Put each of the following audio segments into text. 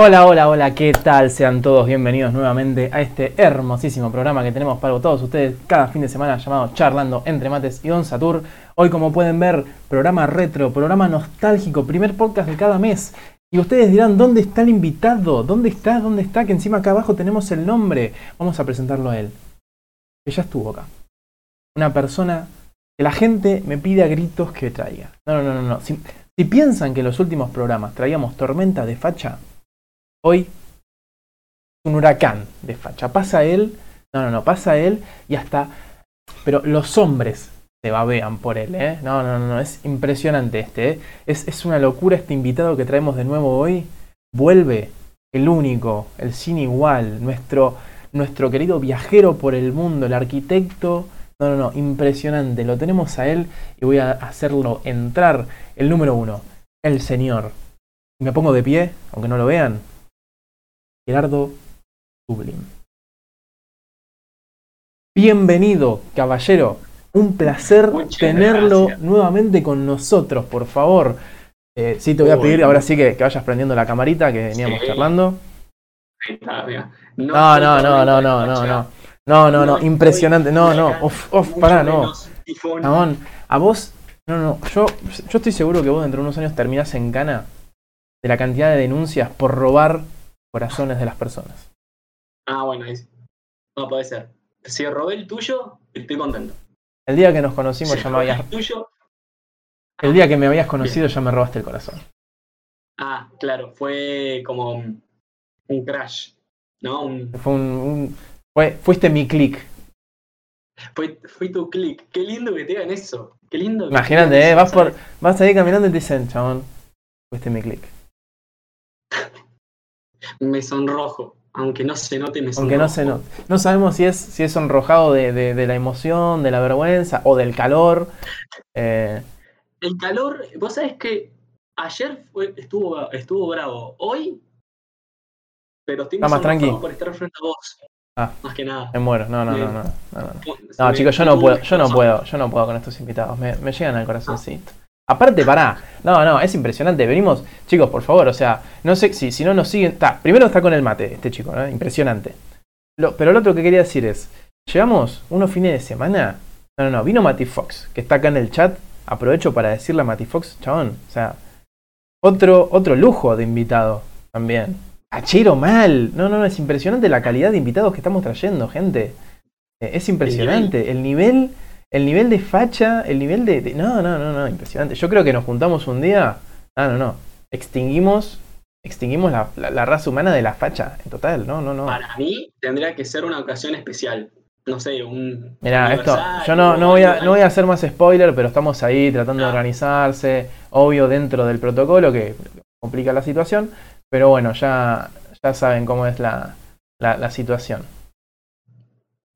Hola, hola, hola, ¿qué tal? Sean todos bienvenidos nuevamente a este hermosísimo programa que tenemos para todos ustedes cada fin de semana llamado Charlando entre Mates y Don Satur. Hoy, como pueden ver, programa retro, programa nostálgico, primer podcast de cada mes. Y ustedes dirán, ¿dónde está el invitado? ¿Dónde está? ¿Dónde está? Que encima acá abajo tenemos el nombre. Vamos a presentarlo a él. Que ya estuvo acá. Una persona que la gente me pide a gritos que traiga. No, no, no, no. Si, si piensan que en los últimos programas traíamos tormenta de facha, hoy un huracán de facha. Pasa él, no, no, no, pasa él y hasta... Pero los hombres se babean por él, ¿eh? No, no, no, es impresionante este, ¿eh? Es, es una locura este invitado que traemos de nuevo hoy. Vuelve el único, el sin igual, nuestro, nuestro querido viajero por el mundo, el arquitecto. No, no, no, impresionante. Lo tenemos a él y voy a hacerlo entrar el número uno, el señor. Me pongo de pie, aunque no lo vean, Gerardo Dublin. Bienvenido, caballero. Un placer Muchas tenerlo gracias. nuevamente con nosotros, por favor. Eh, sí, te voy a pedir ahora sí que, que vayas prendiendo la camarita que veníamos Sí. charlando. No, no, no, no, no, no, no. No, no, no, impresionante. No, no, uf, pará, no. Ramón, a vos, no, no, yo, yo estoy seguro que vos dentro de unos años terminás en cana de la cantidad de denuncias por robar corazones de las personas. Ah, bueno, ahí sí. No puede ser. Si robé el tuyo, estoy contento. El día que nos conocimos Si ya me habías, el tuyo. el día que me habías conocido ya me robaste el corazón. Ah, claro, fue como un crash. ¿No? Un, Fue un, un- fue, fuiste mi click. fue, fue tu click. Qué lindo que te digan eso. Qué lindo que te Imagínate, eh, vas por, vas ahí caminando y te dicen, chabón, fuiste mi click. Me sonrojo. Aunque no se note, me sonrojo. Aunque no se no, no sabemos si es, si es sonrojado de, de- de la emoción, de la vergüenza o del calor. Eh, El calor, vos sabés que ayer fue, estuvo, estuvo bravo. Hoy, pero estoy más sonrojado tranqui. por estar frente a vos. Ah. Más que nada. me muero, no, no, no, no, no, no, no. Chicos, yo no puedo, yo no puedo, yo no puedo con estos invitados. Me, me llegan al corazoncito. Aparte, pará. No, no, es impresionante. Venimos, chicos, por favor, o sea, no sé si, si no nos siguen. Está, primero está con el mate, este chico, ¿no? Impresionante. Lo- pero lo otro que quería decir es, llevamos unos fines de semana. No, no, no, vino Mati Fox, que está acá en el chat. Aprovecho para decirle a Mati Fox, chabón, o sea, otro, otro lujo de invitado también. Achero mal. No, no, no, es impresionante la calidad de invitados que estamos trayendo, gente. Eh, Es impresionante. El nivel, el nivel de facha, el nivel de, de- No, no, no, no, impresionante. Yo creo que nos juntamos un día. Ah, no, no. Extinguimos. Extinguimos la, la- la raza humana de la facha. En total, no, no, no. Para mí tendría que ser una ocasión especial. No sé, un. Mirá, esto, yo no, no, voy a, no voy a hacer más spoiler, pero estamos ahí tratando de Ah. organizarse, obvio dentro del protocolo que complica la situación, pero bueno, ya, ya saben cómo es la, la, la situación.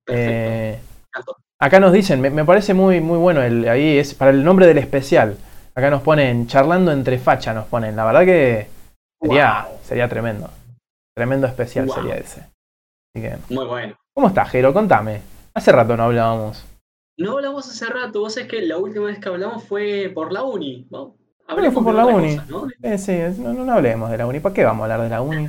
Perfecto. Eh. Acá nos dicen, me, me parece muy, muy bueno, el, ahí es para el nombre del especial. Acá nos ponen, charlando entre facha, nos ponen. La verdad que sería, Wow. sería tremendo. Tremendo especial Wow. sería ese. Así que, Muy bueno. ¿cómo estás, Jero? Contame. Hace rato no hablábamos. No hablamos hace rato. Vos sabés que la última vez que hablamos fue por la uni. ¿no? Bueno, fue por la uni. cosa, ¿no? Eh, sí, es- no, no hablemos de la uni. ¿Para qué vamos a hablar de la uni?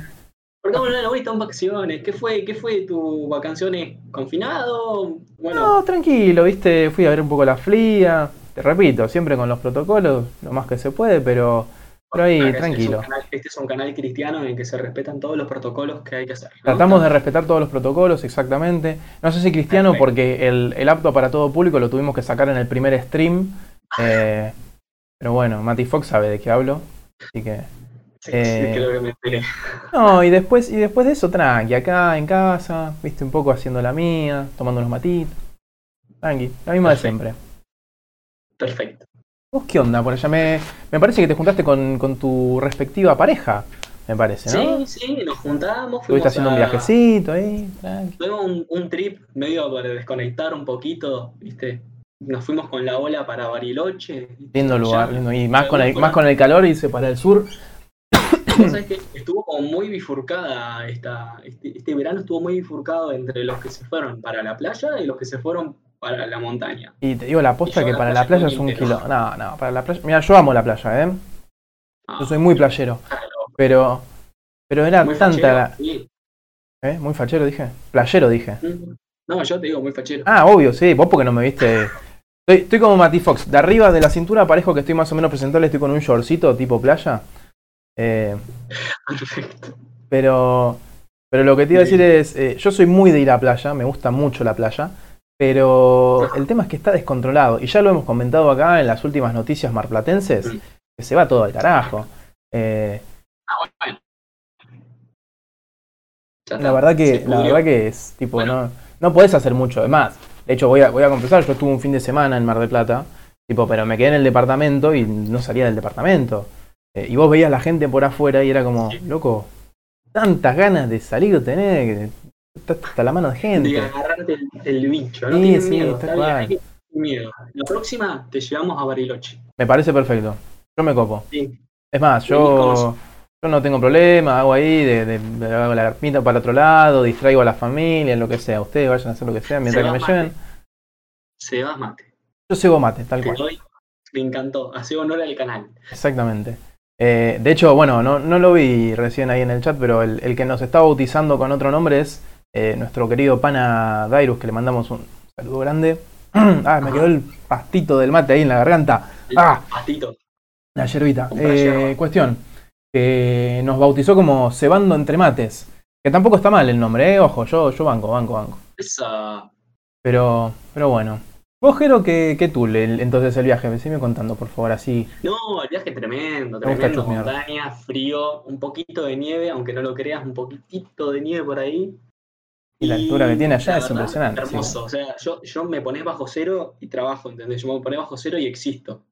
Porque la uni, están vacaciones. ¿Qué fue, ¿Qué fue tu vacaciones? ¿Confinado? Bueno, No, tranquilo, viste, fui a ver un poco la fría. Te repito, siempre con los protocolos, lo más que se puede, pero, pero ahí, tranquilo. es un canal- este es un canal cristiano en el que se respetan todos los protocolos que hay que hacer. ¿no? Tratamos de respetar todos los protocolos, exactamente. No sé si cristiano, Perfecto. porque el, el apto para todo público lo tuvimos que sacar en el primer stream. eh, pero bueno, Mati Fox sabe de qué hablo. Así que. Sí, eh, sí, creo que me enteré. No, y después, y después de eso, tranqui, acá en casa, viste, un poco haciendo la mía, tomando unos matitos. Tranqui, la misma de siempre. Perfecto. ¿Vos qué onda por allá? Me, me parece que te juntaste con, con tu respectiva pareja, me parece, ¿no? Sí, sí, nos juntamos. Estuviste haciendo un viajecito ahí, tranqui. Tuvimos un, un trip medio para desconectar un poquito, ¿viste? Nos fuimos con la ola para Bariloche. Lindo lugar, lindo. Y más con, el, más con el calor y se para el sur. que estuvo como muy bifurcada esta, este, este verano estuvo muy bifurcado entre los que se fueron para la playa y los que se fueron para la montaña. Y te digo la posta Y yo que la para playa la playa es un kilo. ¿no? No, para la playa. Mira, yo amo la playa, ¿eh? Ah, Yo soy muy playero. claro. Pero Pero era Muy tanta. fachero, la- sí. ¿Eh? Muy fachero dije. Playero dije. No, yo te digo muy fachero. Ah, obvio, sí. Vos porque no me viste. Estoy, estoy como Mati Fox. De arriba de la cintura parezco que estoy más o menos presentable. Estoy con un shortcito tipo playa. Eh, Perfecto. pero, pero lo que te iba a decir es, eh, yo soy muy de ir a playa, me gusta mucho la playa, pero el tema es que está descontrolado. Y ya lo hemos comentado acá en las últimas noticias marplatenses, Mm. que se va todo al carajo. Eh, Ah, la verdad que, la verdad que es tipo, Bueno. no, no podés hacer mucho. Además, de hecho voy a, voy a confesar, yo estuve un fin de semana en Mar del Plata, tipo, pero me quedé en el departamento y no salía del departamento. Eh, y vos veías la gente por afuera y era como, loco, tantas ganas de salir tenés, que estás hasta la mano de de gente. agarrarte el, el bicho. No Sí, tienes sí, miedo. está bien, hay miedo. La próxima te llevamos a Bariloche. Me parece perfecto. Yo me copo. Sí. Es más, yo, yo no tengo problema, hago ahí, de, de- de- hago la ermita para otro lado, distraigo a la familia, lo que sea. Ustedes vayan a hacer lo que sea mientras que me lleven. mate. Se va mate. Yo sigo mate, tal Te cual. doy. Me encantó. Hace honor al canal. Exactamente. Eh, de hecho, bueno, no, no lo vi recién ahí en el chat, pero el, el que nos está bautizando con otro nombre es eh, nuestro querido pana Dairus, que le mandamos un saludo grande. ah, me quedó el pastito del mate ahí en la garganta. Ah. pastito. La yerbita. Eh, cuestión. Que nos bautizó como Cebando entre mates. Que tampoco está mal el nombre, eh. Ojo, yo, yo banco, banco, banco. Esa. Pero, pero bueno. Vos, Jero, ¿qué, qué tú entonces el viaje? Seguime contando, por favor, así. No, viaje tremendo, tremendo. Montaña, frío, un poquito de nieve, aunque no lo creas, un poquitito de nieve por ahí. Y la altura que tiene allá es verdad, impresionante, sí. Hermoso. O sea, yo, yo me pones bajo cero y trabajo, ¿entendés? Yo me pones bajo cero y existo.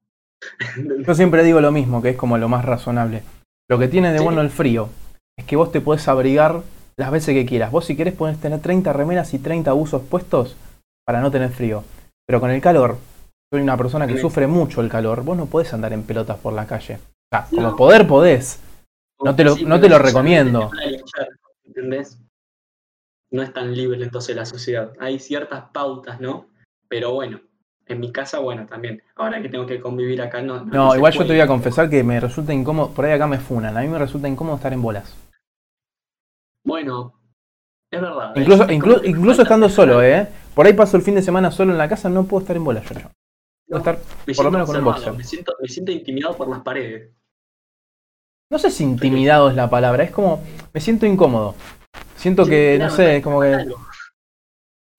Yo siempre digo lo mismo, que es como lo más razonable. Lo que tiene de Sí. bueno el frío es que vos te podés abrigar las veces que quieras. Vos si querés podés tener 30 remeras y 30 usos puestos para no tener frío. Pero con el calor, soy una persona que Sí. sufre mucho el calor, vos no podés andar en pelotas por la calle. O sea, como No. poder podés. No te lo- no te lo recomiendo. no ¿Entendés? No es tan libre entonces la sociedad. Hay ciertas pautas, ¿no? Pero bueno, en mi casa, bueno, también. Ahora que tengo que convivir acá, no. No, se igual yo te voy a confesar que me resulta incómodo, por ahí acá me funan, a mí me resulta incómodo estar en bolas. Bueno, es verdad. ¿eh? Incluso, Es incluso, incluso estando solo, ¿eh? Por ahí paso el fin de semana solo en la casa, no puedo estar en bolas yo. Puedo estar, Me por lo menos con un boxer. Me siento, me siento intimidado por las paredes. no sé si intimidado es la palabra, es como, me siento incómodo. Siento que, no sé, es como que...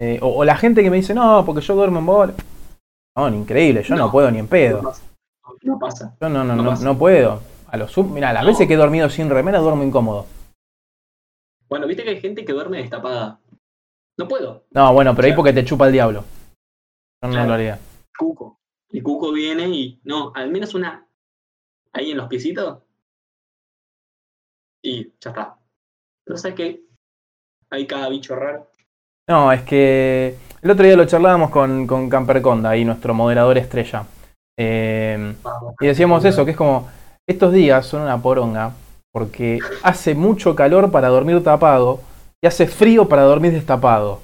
Eh, o, o la gente que me dice, no, porque yo duermo en bolas. No, increíble, yo no, No. puedo ni en No pedo. pasa. No pasa. Yo no, no, no no, no puedo. A los sub, mira, las No. veces que he dormido sin remera duermo incómodo. Bueno, viste que hay gente que duerme destapada. No puedo. No, bueno, pero ahí porque te chupa el diablo. Yo no Claro. lo haría. Cuco. El cuco viene y. No, al menos una. Ahí en los piecitos. Y ya está. Pero sabes que hay cada bicho raro. No, es que el otro día lo charlábamos con, con Camperconda, ahí nuestro moderador estrella. Eh, y decíamos eso, que es como, estos días son una poronga, porque hace mucho calor para dormir tapado y hace frío para dormir destapado.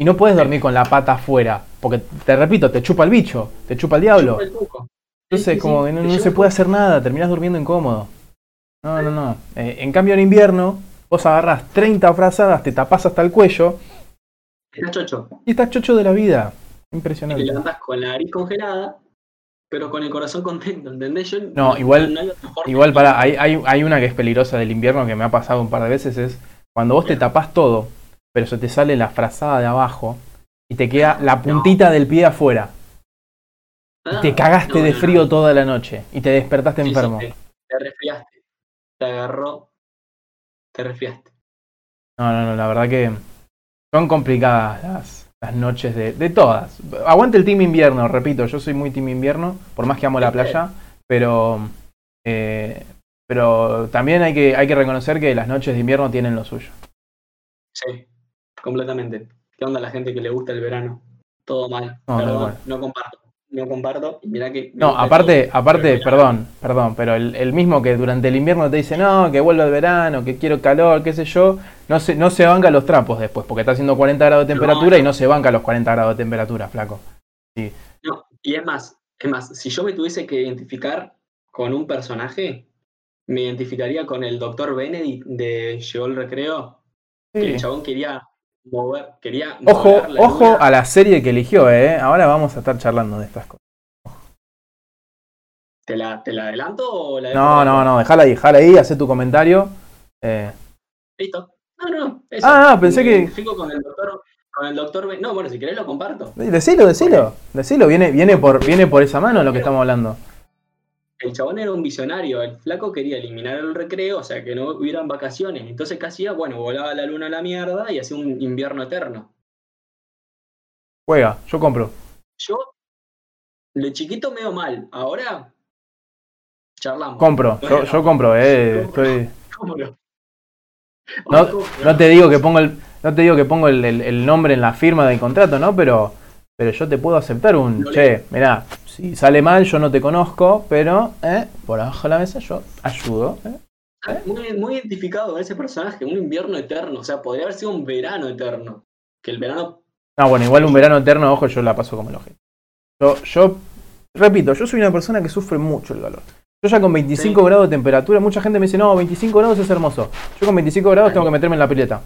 Y no puedes dormir con la pata afuera, porque te repito, te chupa el bicho, te chupa el diablo. Chupa el. Entonces, Sí, como que no, te no se puede hacer nada, terminás durmiendo incómodo. No, no, no. Eh, en cambio, en invierno, vos agarras 30 frazadas, te tapás hasta el cuello Está chocho. y estás chocho de la vida. Te Impresionante. levantas con la nariz congelada, pero con el corazón contento, ¿entendés? Yo, No, igual- hay Igual, para, hay, hay, hay una que es peligrosa del invierno que me ha pasado un par de veces, es cuando vos te tapás todo, pero se te sale la frazada de abajo y te queda la puntita del pie afuera. Y Ah, te cagaste no, de no. frío toda la noche y te despertaste Sí, sí, enfermo. te, te resfriaste. Te agarró. Te resfriaste. No, no, no, la verdad que son complicadas las, las noches de, de todas. Aguante el team invierno, repito, yo soy muy team invierno, por más que amo la playa, pero eh, pero también hay que, hay que reconocer que las noches de invierno tienen lo suyo. Sí, completamente. ¿Qué onda la gente que le gusta el verano? Todo mal. No, Perdón, no comparto. No comparto. Y mirá que. No, aparte, todo, aparte, perdón, perdón, pero el, el mismo que durante el invierno te dice, no, que vuelva el verano, que quiero calor, qué sé yo, no se, no se banca los trapos después, porque está haciendo 40 grados de No, temperatura y no. se banca los 40 grados de temperatura, flaco. No, y es más, es más, si yo me tuviese que identificar con un personaje, me identificaría con el doctor Benedict de Llegó el Recreo. Que Sí. el chabón quería mover, quería Ojo, la ojo luna. a la serie que eligió, ¿eh? Ahora vamos a estar charlando de estas cosas. ¿Te la, ¿Te la adelanto o la No, no, no, déjala ahí, déjala ahí, hace tu comentario. Eh, Listo. No, no, no. eso. Ah, ah, pensé Me que- identifico con el doctor. Con el doctor No, bueno, si querés lo comparto. decilo, decilo, decilo, viene, viene, por, viene por esa mano lo que estamos hablando. El chabón era un visionario, el flaco quería eliminar el recreo, o sea, que no hubieran vacaciones. Entonces, ¿qué hacía? Bueno, volaba la luna a la mierda y hacía un invierno eterno. Juega, yo compro. Yo, de chiquito me veo mal, ahora charlamos. Compro, yo, yo compro, eh. Estoy. ¿Cómo no? No, Ay, ¿cómo no te digo que pongo el. No te digo que pongo el, el- el nombre en la firma del contrato, ¿no? Pero. Pero yo te puedo aceptar un. No Che, mirá, si sale mal, yo no te conozco, pero, eh, por abajo de la mesa yo ayudo. ¿eh? Ah, Muy, muy identificado con ese personaje, un invierno eterno, o sea, podría haber sido un verano eterno. Que el verano No, bueno, igual un verano eterno, ojo, yo la paso como el ojete. Yo, yo, repito, yo soy una persona que sufre mucho el calor. Yo ya con 25 Sí. grados de temperatura, mucha gente me dice, no, 25 grados es hermoso. Yo con 25 grados tengo que meterme en la pileta.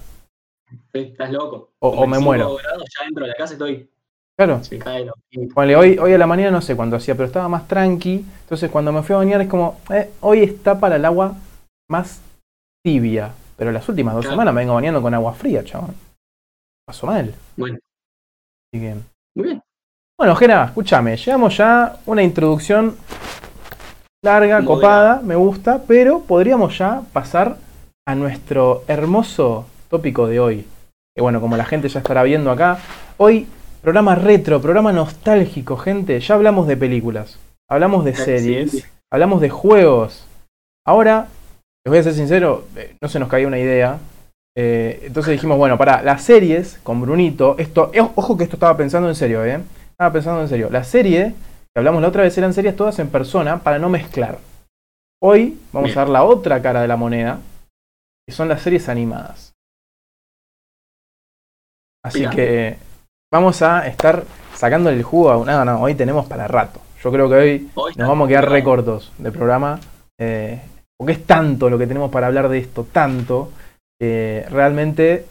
estás loco. O- me 25 muero. grados ya dentro de la casa estoy. Claro. Se cae hoy, hoy a la mañana no sé cuánto hacía, pero estaba más tranqui. Entonces cuando me fui a bañar es como, eh, hoy está para el agua más tibia. Pero las últimas dos Claro. semanas me vengo bañando con agua fría, chabón. Pasó mal. Bueno, Así que... muy bien. Bueno, Gera, escúchame, llevamos ya una introducción larga, copada, me gusta, pero podríamos ya pasar a nuestro hermoso tópico de hoy. Que bueno, como la gente ya estará viendo acá, hoy programa retro, programa nostálgico, gente. Ya hablamos de películas, hablamos de Sí. series, hablamos de juegos. Ahora, les voy a ser sincero, eh, no se nos caía una idea. Eh, entonces dijimos, bueno, para las series con Brunito, esto, eh, ojo que esto estaba pensando en serio, ¿eh? Estaba pensando en serio. La serie, que hablamos la otra vez, eran series todas en persona para no mezclar. Hoy vamos Bien. a ver la otra cara de la moneda, que son las series animadas. Así Mira. que vamos a estar sacando el jugo a No, no, hoy tenemos para rato. Yo creo que hoy Hoy nos vamos a quedar re cortos de programa. eh, porque es tanto lo que tenemos para hablar de esto, tanto, que realmente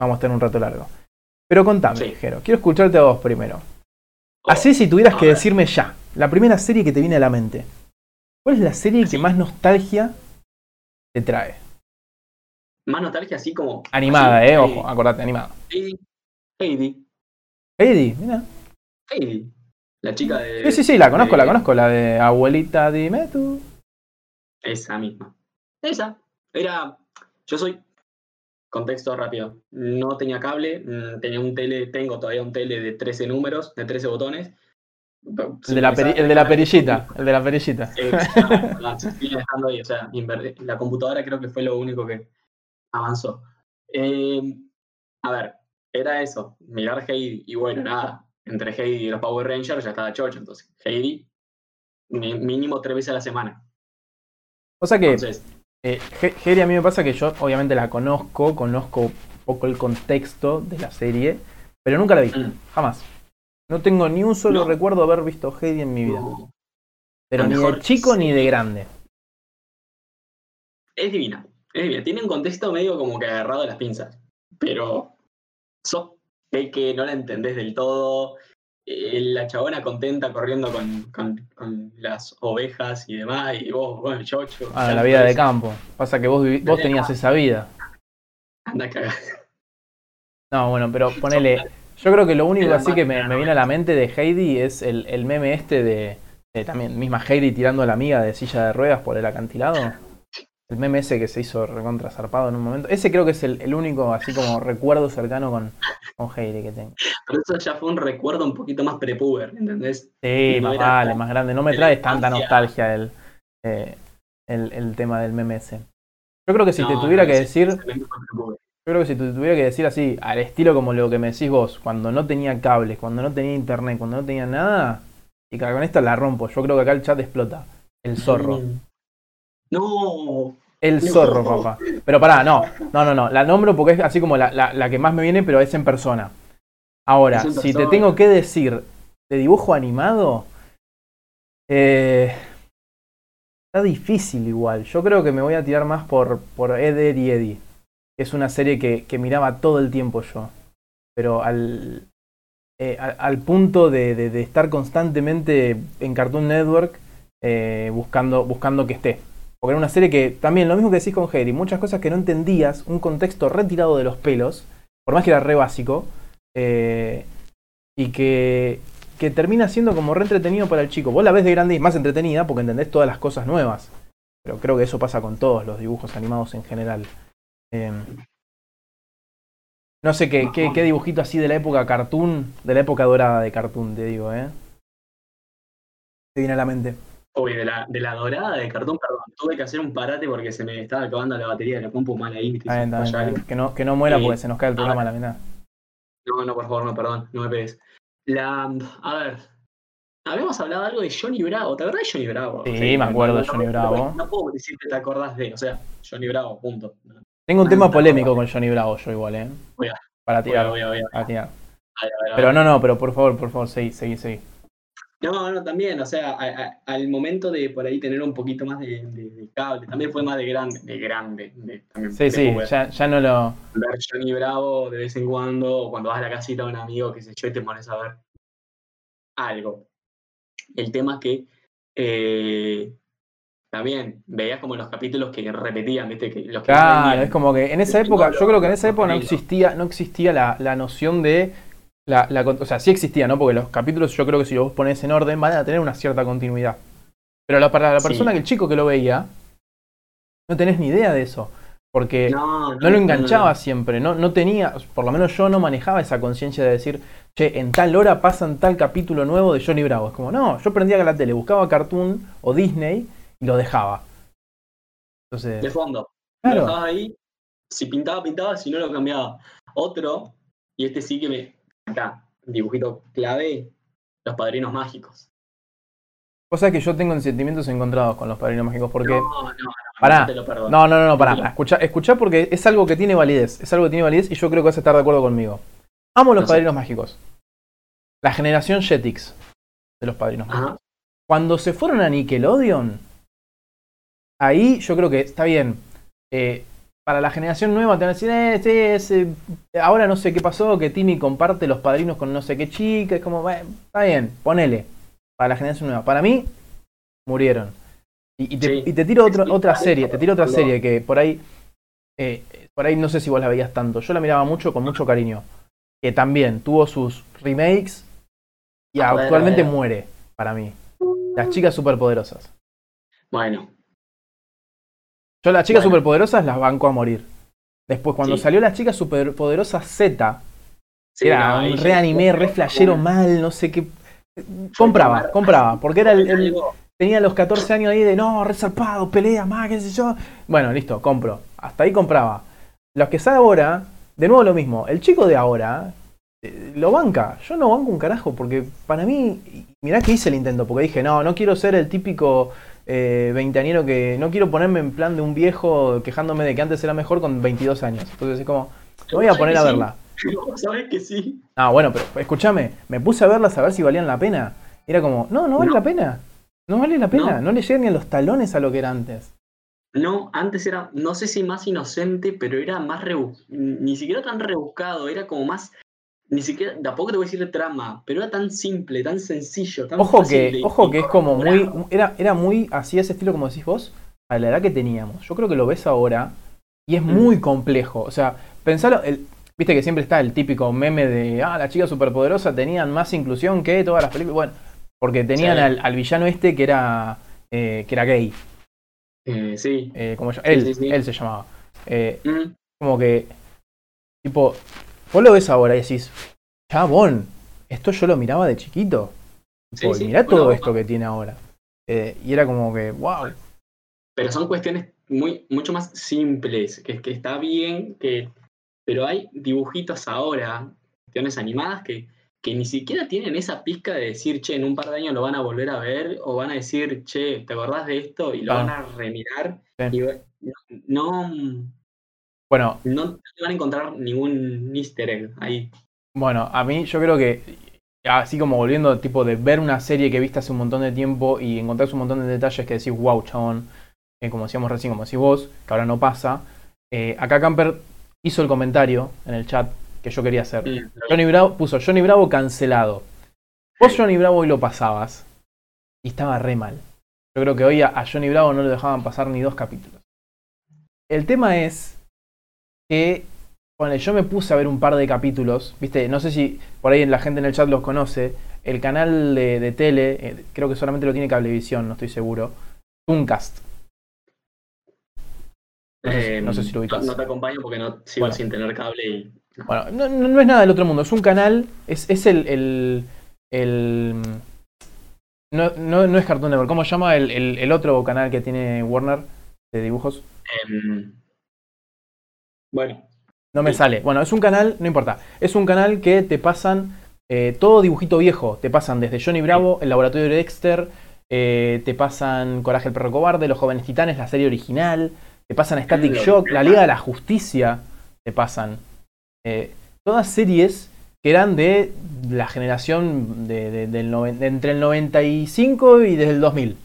vamos a tener un rato largo. Pero contame, Sí. Jero, quiero escucharte a vos primero. Oh, Así si tuvieras que decirme ya, la primera serie que te viene a la mente. ¿Cuál es la serie que más nostalgia te trae? Más nostalgia así como. Animada, así, eh, ojo, acordate, animada. Heidi. Heidi. Heidi, mira. Heidi. La chica de. Sí, sí, sí, la conozco, de- la conozco, la de abuelita, dime tú. Esa misma. Esa. Era. Yo soy. Contexto rápido. No tenía cable, mm, tenía un tele, tengo todavía un tele de 13 números, de 13 botones. El de la, peri- el de la perillita, el de la perillita. Exacto, la dejando ahí, o sea, la computadora creo que fue lo único que avanzó. Eh, a ver, era eso, mirar Heidi, y bueno, nada, entre Heidi y los Power Rangers ya estaba chocho, entonces Heidi mínimo tres veces a la semana. O sea que Entonces, Eh, Geri a mí me pasa que yo obviamente la conozco, conozco un poco el contexto de la serie, pero nunca la vi, mm, jamás. No tengo ni un solo No. recuerdo de haber visto Heidi en mi vida. no, Pero ni de chico ni de grande. es divina, es divina. Tiene un contexto medio como que agarrado a las pinzas, pero sos el que no la entendés del todo. eh, la chabona contenta corriendo con, con- con las ovejas y demás, y vos, bueno, chocho. Ah, la vida de campo. Pasa que vos, vivi- vos tenías esa vida. Anda a cagar. No, bueno, pero ponele. Yo creo que lo único así que me, me viene a la mente de Heidi es el, el meme este de, de también misma Heidi tirando a la amiga de silla de ruedas por el acantilado. El meme ese que se hizo recontra zarpado en un momento. Ese creo que es el, el único así como recuerdo cercano con, con Heidi que tengo. Pero eso ya fue un recuerdo un poquito más prepuber, ¿entendés? Sí, No más vale, más grande. No me traes tanta nostalgia el, eh, el, el tema del meme ese. Yo creo que si te tuviera no, que decir, yo creo que si te tuviera que decir así, al estilo como lo que me decís vos, cuando no tenía cables, cuando no tenía internet, cuando no tenía nada, y con esta la rompo. Yo creo que acá el chat explota. El zorro. Mm. No, El No. zorro, papá. Pero pará, no, no, no, no. La nombro porque es así como la, la- la que más me viene, pero es en persona. Ahora, en si te tengo que decir de dibujo animado, eh, Está difícil igual. Yo creo que me voy a tirar más por, por Eder y Eddie. Es una serie que, que miraba todo el tiempo yo. Pero al, eh, al, al, punto de, de, de, estar constantemente en Cartoon Network eh, buscando, buscando que esté. Porque era una serie que también, lo mismo que decís con Harry, muchas cosas que no entendías, un contexto retirado de los pelos, por más que era re básico, eh, y que, que termina siendo como re entretenido para el chico. Vos la ves de grande y más entretenida porque entendés todas las cosas nuevas. Pero creo que eso pasa con todos los dibujos animados en general. Eh, no sé qué, qué, qué, dibujito así de la época cartoon, de la época dorada de cartoon, te digo, ¿eh? Te viene a la mente. Uy, de la, de la dorada de cartón, perdón. Tuve que hacer un parate porque se me estaba acabando la batería de la compu mal ahí. Ah, bien, que, no, que no muera porque se nos cae el programa a la mitad. No, no, por favor, no, perdón, no me pegues. La, a ver, habíamos hablado algo de Johnny Bravo, ¿te acordás de Johnny Bravo? Sí, o sea, me acuerdo no, de Johnny no, Bravo. No, puedo decir que te acordás de, o sea, Johnny Bravo, punto. Tengo un tema polémico con Johnny Bravo yo igual, ¿eh? Voy a, Para tirar. Voy a, voy a, Para tirar. A ver, a ver, a Pero no, no, pero por favor, por favor, seguí, seguí, seguí. No, no, también, o sea, a, a, al momento de por ahí tener un poquito más de, de, de cable, también fue más de grande, de grande. De, también Sí, sí, ya, ya no lo... Ver Johnny Bravo de vez en cuando, o cuando vas a la casita de un amigo, qué sé yo, y te pones a ver algo. El tema es que eh, también veías como los capítulos que repetían, ¿viste? Que los que Claro, es como que en esa época, yo creo que en esa época no existía, no existía la, la noción de la, la, o sea, sí existía, ¿no? Porque los capítulos yo creo que si los pones en orden van a tener una cierta continuidad. Pero la, para la persona, Sí. que el chico que lo veía, no tenés ni idea de eso. Porque no, no lo enganchaba siempre, no, no tenía, por lo menos yo no manejaba esa conciencia de decir, che, en tal hora pasan tal capítulo nuevo de Johnny Bravo. Es como, no, yo prendía la tele, buscaba Cartoon o Disney y lo dejaba. De Entonces, fondo. Claro. Lo dejabas ahí, si pintaba, pintaba, si no lo cambiaba. Otro, y este sí que me. Acá, dibujito clave, los padrinos mágicos. cosa que yo tengo sentimientos encontrados con los padrinos mágicos, porque... No, no, no, Pará. no te lo perdono. No, no, no, no, pará. Escuchá, escuchá porque es algo que tiene validez. Es algo que tiene validez y yo creo que vas a estar de acuerdo conmigo. Amo los No sé. padrinos mágicos. La generación Jetix de los padrinos mágicos. Ajá. Cuando se fueron a Nickelodeon, ahí yo creo que está bien. Eh, para la generación nueva te van a decir, eh, sí, es, eh, ahora no sé qué pasó, que Timmy comparte los padrinos con no sé qué chica. Es como, está bien, ponele. Para la generación nueva. Para mí, murieron. Y, y te, Sí. y te tiro otra, otra serie, te tiro otra serie que por ahí, eh, por ahí no sé si vos la veías tanto. Yo la miraba mucho con mucho cariño. Que también tuvo sus remakes y A actualmente ver. muere para mí. Las chicas superpoderosas. Bueno, Yo las chicas Bueno. superpoderosas las banco a morir. Después, cuando Sí. salió las chicas superpoderosas Z, sí, era no, un ya- re flashero mal, no sé qué. Compraba, compraba, porque era el, tenía los 14 años ahí de no, resarpado, pelea más, qué sé yo. Bueno, listo, compro. Hasta ahí compraba. Los que sale ahora, de nuevo lo mismo. El chico de ahora eh, lo banca. Yo no banco un carajo, porque para mí, mirá que hice el intento, porque dije, no, no quiero ser el típico eh, veinteañero que. No quiero ponerme en plan de un viejo quejándome de que antes era mejor con 22 años. Entonces es como, me voy a ¿Sabés poner a verla. ¿Sabes que sí? Ah, bueno, pero escúchame, me puse a verlas a ver si valían la pena. Era como, no, no vale No. la pena. No vale la pena. No. No, le llegan ni a los talones a lo que era antes. No, antes era, no sé si más inocente, pero era más rebuscado, ni siquiera tan rebuscado, era como más, ni siquiera, tampoco te voy a decir de trama, pero era tan simple, tan sencillo, tan Ojo fácil que, ojo que es como muy. Era, era muy así ese estilo como decís vos, a la edad que teníamos. Yo creo que lo ves ahora y es Mm. muy complejo. O sea, pensalo, el, viste que siempre está el típico meme de ah, las chicas superpoderosas tenían más inclusión que todas las películas. Bueno, porque tenían Sí. al, al villano este que era. eh, que era gay. Eh, sí. eh, como yo- él, sí, sí. él se llamaba. Eh, Mm, como que, tipo, vos lo ves ahora y decís, chabón, esto yo lo miraba de chiquito. Sí, mirá todo esto que tiene ahora. Eh, y era como que, wow. Pero son cuestiones muy, mucho más simples, que, que está bien, que, pero hay dibujitos ahora, cuestiones animadas que, que ni siquiera tienen esa pizca de decir, che, en un par de años lo van a volver a ver, o van a decir, che, ¿te acordás de esto? Y lo van a remirar. Sí. Y no, Bueno, no te van a encontrar ningún easter egg ahí. bueno, a mí yo creo que así como volviendo, tipo de ver una serie que viste hace un montón de tiempo y encontrás un montón de detalles que decís, wow, chabón, eh, como decíamos recién, como decís vos, que ahora no pasa. Eh, acá Camper hizo el comentario en el chat que yo quería hacer. Johnny Bravo puso Johnny Bravo cancelado. Vos Johnny Bravo hoy lo pasabas y estaba re mal. Yo creo que hoy a, Johnny Bravo no le dejaban pasar ni dos capítulos. El tema es que bueno, yo me puse a ver un par de capítulos, viste, no sé si por ahí la gente en el chat los conoce, el canal de, tele, eh, creo que solamente lo tiene Cablevisión, no estoy seguro, Uncast. No, sé, si lo ubicas. No, te acompaño porque no sigo sin tener cable y... Bueno, no, es nada del otro mundo, es un canal, es, es el, el, no, no, es Cartoon Network, ¿cómo se llama el, otro canal que tiene Warner de dibujos? Em, bueno. No me sale. Bueno, es un canal, no importa. Es un canal que te pasan eh, todo dibujito viejo. Te pasan desde Johnny Bravo, el laboratorio de Dexter, eh, te pasan Coraje el perro cobarde, Los jóvenes titanes, la serie original, te pasan Static Shock, La Liga de la Justicia, te pasan. Eh, todas series que eran de la generación de, entre el 95 y desde el 2000.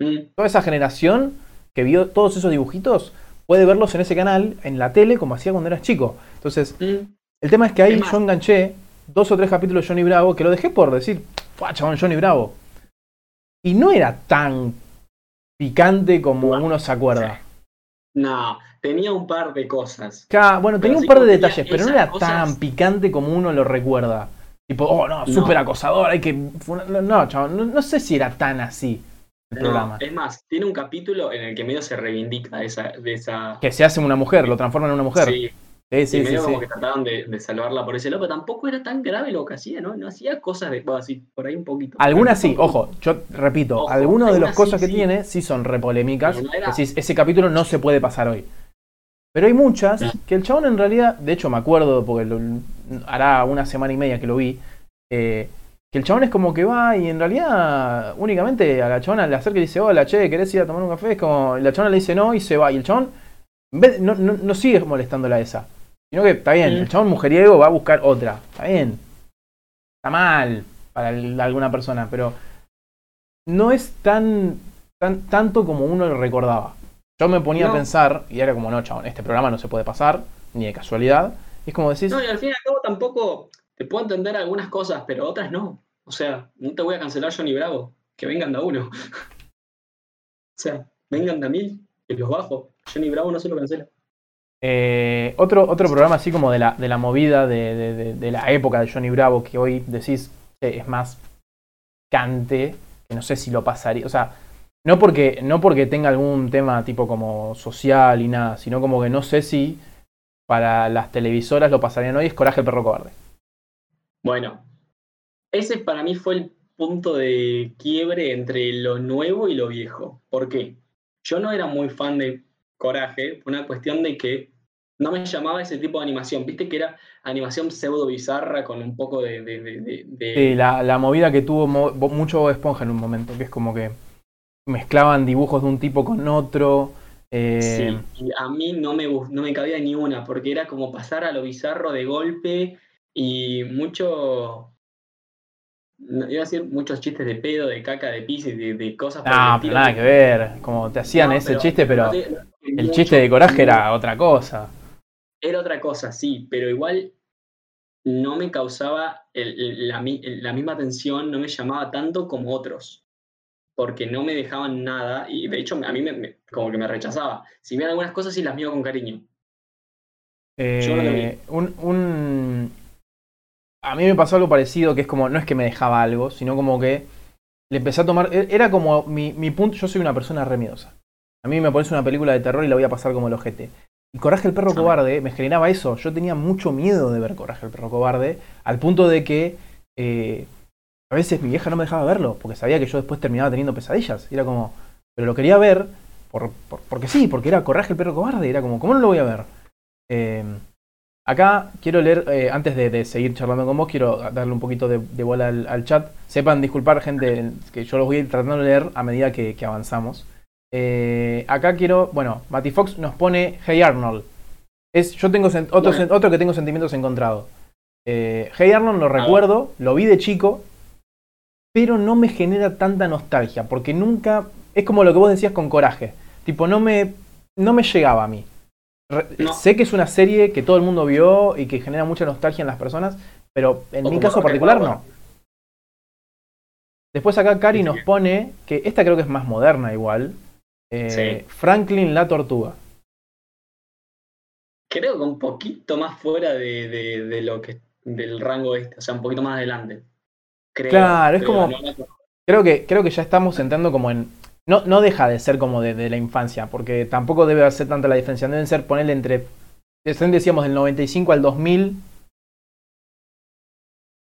Mm. Toda esa generación que vio todos esos dibujitos puede verlos en ese canal, en la tele, como hacía cuando eras chico. Entonces, mm. el tema es que ahí yo enganché dos o tres capítulos de Johnny Bravo que lo dejé por decir, ¡Fua, chabón, Johnny Bravo! Y no era tan picante como uno se acuerda. No, tenía un par de cosas. bueno, tenía un par de detalles, pero no era tan picante como uno lo recuerda. Tipo, oh no, súper acosador, hay que. No, chaval, no, sé si era tan así Es más, tiene un capítulo en el que medio se reivindica esa, de esa. Que se hace una mujer, lo transforma en una mujer. Sí. Sí, sí, y medio como que trataban de, salvarla por ese lado, pero tampoco era tan grave lo que hacía, ¿no? No hacía cosas de, bueno, así, por ahí un poquito. Algunas sí, ojo, yo repito, algunas de las cosas que tiene sí son repolémicas. ese capítulo no se puede pasar hoy. Pero hay muchas que el chabón en realidad, de hecho me acuerdo, porque hará una semana y media que lo vi, eh, que el chabón es como que va y en realidad únicamente a la chabona le acerca y dice, hola, che, ¿querés ir a tomar un café? Es como, la chabona le dice no y se va. Y el chabón no, no, no sigue molestándola esa. Sino que está bien, el chabón mujeriego va a buscar otra. Está bien. Está mal para alguna persona, pero no es tan, tan tanto como uno lo recordaba. Yo me ponía a pensar, y era como, no, chabón, este programa no se puede pasar, ni de casualidad. Y es como decís. No, y al fin y al cabo tampoco te puedo entender algunas cosas, pero otras no. O sea, no te voy a cancelar Johnny Bravo. Que vengan de uno. o sea, vengan de mil, que los bajo. Johnny Bravo no se lo cancela. Eh, otro, otro programa así como de la, de la movida de, de, la época de Johnny Bravo, que hoy decís es más cante, que no sé si lo pasaría. O sea, no porque, no porque tenga algún tema tipo como social y nada, sino como que no sé si para las televisoras lo pasarían hoy, es Coraje el perro cobarde. Bueno, ese para mí fue el punto de quiebre entre lo nuevo y lo viejo. ¿Por qué? Yo no era muy fan de Coraje, una cuestión de que no me llamaba ese tipo de animación. Viste que era animación pseudo bizarra con un poco de. de, Sí, la, la, movida que tuvo mucho Esponja en un momento, que es como que mezclaban dibujos de un tipo con otro. Eh, sí, y a mí no me, no me cabía ni una, porque era como pasar a lo bizarro de golpe y mucho. Iba a decir muchos chistes de pedo, de caca, de pis y de, cosas. No, pero nada que ver. Como te hacían ese chiste, pero el chiste de coraje era otra cosa. Era otra cosa, sí, pero igual no me causaba la, la misma atención, no me llamaba tanto como otros porque no me dejaban nada y de hecho a mí me, como que me rechazaba. Si bien algunas cosas sí las miro con cariño. Eh, un, un, A mí me pasó algo parecido, que es como, no es que me dejaba algo, sino como que le empecé a tomar... E, era como mi, mi punto, yo soy una persona remiedosa. A mí me pones una película de terror y la voy a pasar como el ojete. Y Coraje el perro cobarde me generaba eso. Yo tenía mucho miedo de ver Coraje el perro cobarde, al punto de que... Eh, a veces mi vieja no me dejaba verlo, porque sabía que yo después terminaba teniendo pesadillas. era como, pero lo quería ver, por, porque sí, porque era Coraje el perro cobarde. era como, ¿cómo no lo voy a ver? Em, acá quiero leer, eh, antes de, seguir charlando con vos, quiero darle un poquito de, bola al, chat. Sepan disculpar, gente, que yo los voy a ir tratando de leer a medida que, avanzamos. Eh, acá quiero, bueno, Matty Fox nos pone Hey Arnold. Es, yo tengo otro, otro que tengo sentimientos encontrados. Eh, hey Arnold lo recuerdo, lo vi de chico, pero no me genera tanta nostalgia, porque nunca. Es como lo que vos decías con coraje. Tipo, no me, no me llegaba a mí. Sé que es una serie que todo el mundo vio y que genera mucha nostalgia en las personas, pero en mi caso particular no. Después acá Cari nos pone que esta creo que es más moderna igual. Eh, Franklin la tortuga. Creo que un poquito más fuera de, lo que del rango este, o sea, un poquito más adelante. claro, es como. creo, que, creo que ya estamos entrando como en. No, no deja de ser como de, la infancia, porque tampoco debe hacer tanta la diferencia. Deben ser ponerle entre. Decíamos del 95 al 2000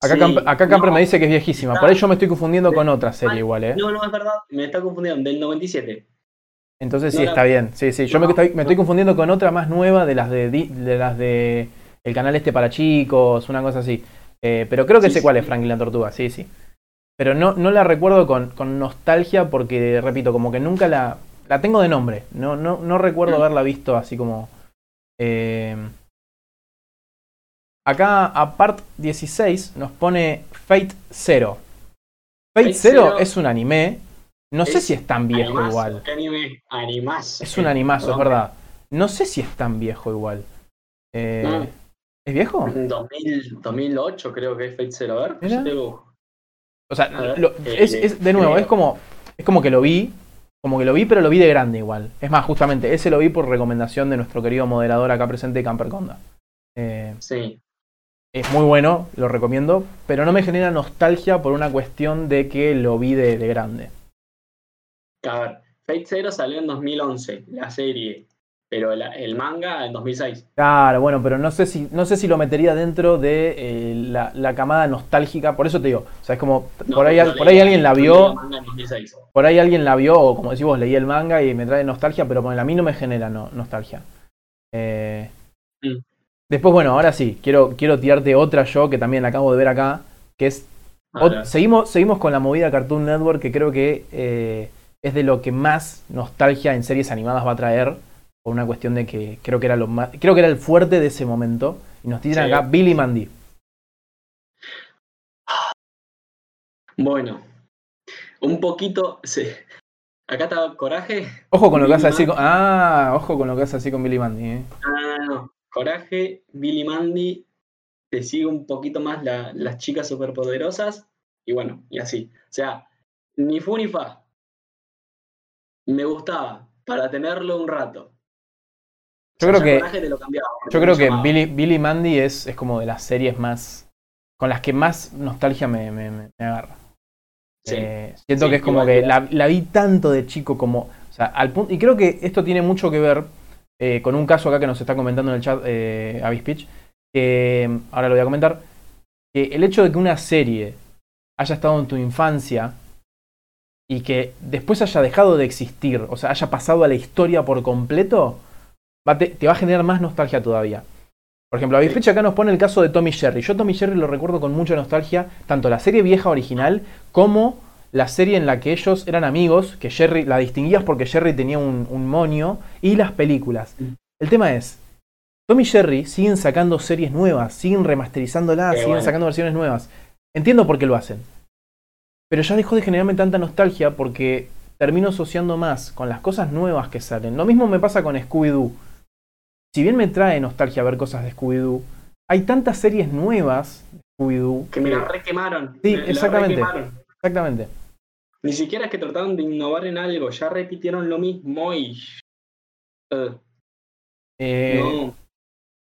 Acá, Camper, me dice que es viejísima. Por ahí yo me estoy confundiendo con otra serie igual, ¿eh? No, no, es verdad. Me está confundiendo. Del 97. Entonces sí, está bien. Sí, sí. Yo me, estoy, confundiendo con otra más nueva de las de, de las de el canal este para chicos, una cosa así. Eh, pero creo que sé cuál es Franklin la Tortuga, sí, sí. Pero no, no la recuerdo con, nostalgia porque, repito, como que nunca la... La tengo de nombre. No, no, no recuerdo mm. haberla visto así como... Eh, Acá a part 16 nos pone Fate Zero. Fate, Zero, es un anime. No sé si es tan viejo igual. anime? Es un animazo, es verdad. No sé si es tan viejo igual. Eh. ¿Es viejo? 2008 creo que es Fate Zero. A ver, O sea, es, de nuevo, es como, es como que lo vi, como que lo vi, pero lo vi de grande igual. Es más, justamente, ese lo vi por recomendación de nuestro querido moderador acá presente, Camper Conda. Eh, sí es muy bueno, lo recomiendo, pero no me genera nostalgia por una cuestión de que lo vi de, grande. A ver, Fate Zero salió en 2011, la serie, pero el manga en 2006. Claro, bueno, pero no sé si, no sé si lo metería dentro de eh, la, camada nostálgica, por eso te digo, o sea, es como, por, ahí, por ahí alguien la vio, por ahí alguien la vio, o como decís leí el manga y me trae nostalgia, pero a mí no me genera nostalgia. Eh, mm. Después, bueno, ahora sí, quiero, quiero tirarte otra yo que también la acabo de ver acá, que es... seguimos, seguimos con la movida Cartoon Network, que creo que eh, es de lo que más nostalgia en series animadas va a traer, por una cuestión de que creo que era lo más, creo que era el fuerte de ese momento. Y nos tiran acá Billy Mandy. Bueno, un poquito. Sí. Acá está Coraje. Ojo con lo que hace así con. Ah, ojo con lo que hace así con Billy Mandy. Eh. Ah, no. Coraje, Billy Mandy, te sigue un poquito más las chicas superpoderosas, y bueno, y así. O sea, ni fu ni fa. Me gustaba, para tenerlo un rato. Yo creo que, yo creo que Billy, Billy Mandy es, es como de las series más. con las que más nostalgia me, me, agarra. Eh, siento que es como que la, la, vi tanto de chico como. O sea, al punto. Y creo que esto tiene mucho que ver eh, con un caso acá que nos está comentando en el chat eh, Avispitch, que ahora lo voy a comentar, que el hecho de que una serie haya estado en tu infancia y que después haya dejado de existir, o sea, haya pasado a la historia por completo, te, va a generar más nostalgia todavía. Por ejemplo, Avispitch acá nos pone el caso de Tommy Jerry. Yo Tommy Jerry lo recuerdo con mucha nostalgia, tanto la serie vieja original como la serie en la que ellos eran amigos, que Jerry la distinguías porque Jerry tenía un, un moño, y las películas. El tema es, Tom y Jerry siguen sacando series nuevas, siguen remasterizándolas, siguen sacando versiones nuevas. Entiendo por qué lo hacen. Pero ya dejó de generarme tanta nostalgia porque termino asociando más con las cosas nuevas que salen. Lo mismo me pasa con Scooby-Doo. Si bien me trae nostalgia ver cosas de Scooby-Doo, hay tantas series nuevas de Scooby-Doo. Que me la requemaron. Sí, exactamente. Exactamente. Ni siquiera es que trataron de innovar en algo, ya repitieron lo mismo y. Uh, eh,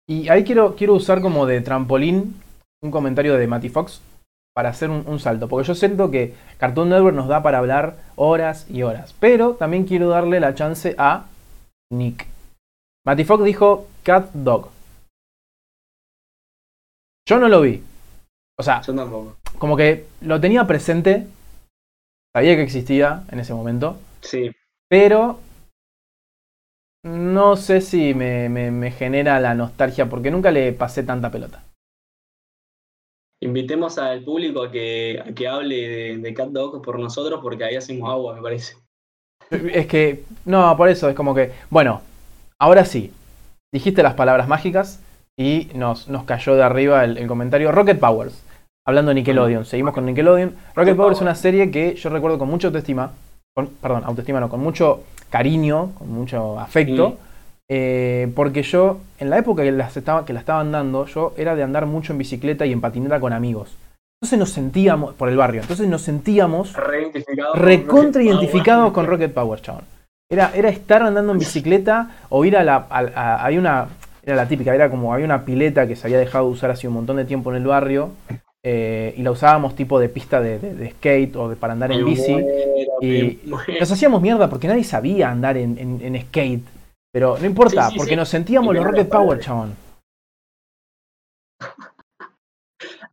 Y ahí quiero, quiero usar como de trampolín un comentario de Matty Fox para hacer un, salto, porque yo siento que Cartoon Network nos da para hablar horas y horas, pero también quiero darle la chance a Nick. Matty Fox dijo Cat Dog. Yo no lo vi. O sea, como que lo tenía presente, Sabía que existía en ese momento. Sí. Pero no sé si me, genera la nostalgia porque nunca le pasé tanta pelota. Invitemos al público a que, que hable de, Cat Dog por nosotros porque ahí hacemos agua, me parece. Es que, no, por eso es como que, bueno, ahora sí, dijiste las palabras mágicas y nos, nos cayó de arriba el, comentario Rocket Powers. Hablando de Nickelodeon, seguimos con Nickelodeon. Rocket Powers es una serie que yo recuerdo con mucha autoestima, con, perdón, autoestima no, con mucho cariño, con mucho afecto. Eh, porque yo, en la época que, las estaba, que la estaban dando, yo era de andar mucho en bicicleta y en patineta con amigos. Entonces nos sentíamos, por el barrio, entonces nos sentíamos recontra identificados con Rocket Power, chabón. Era, era estar andando en bicicleta o ir a la. hay una. Era la típica, era como había una pileta que se había dejado de usar hace un montón de tiempo en el barrio. Eh, y la usábamos tipo de pista de, skate o de, para andar en bici. y nos hacíamos mierda porque nadie sabía andar en skate. Pero no importa, porque nos sentíamos los Rocket Power, chabón.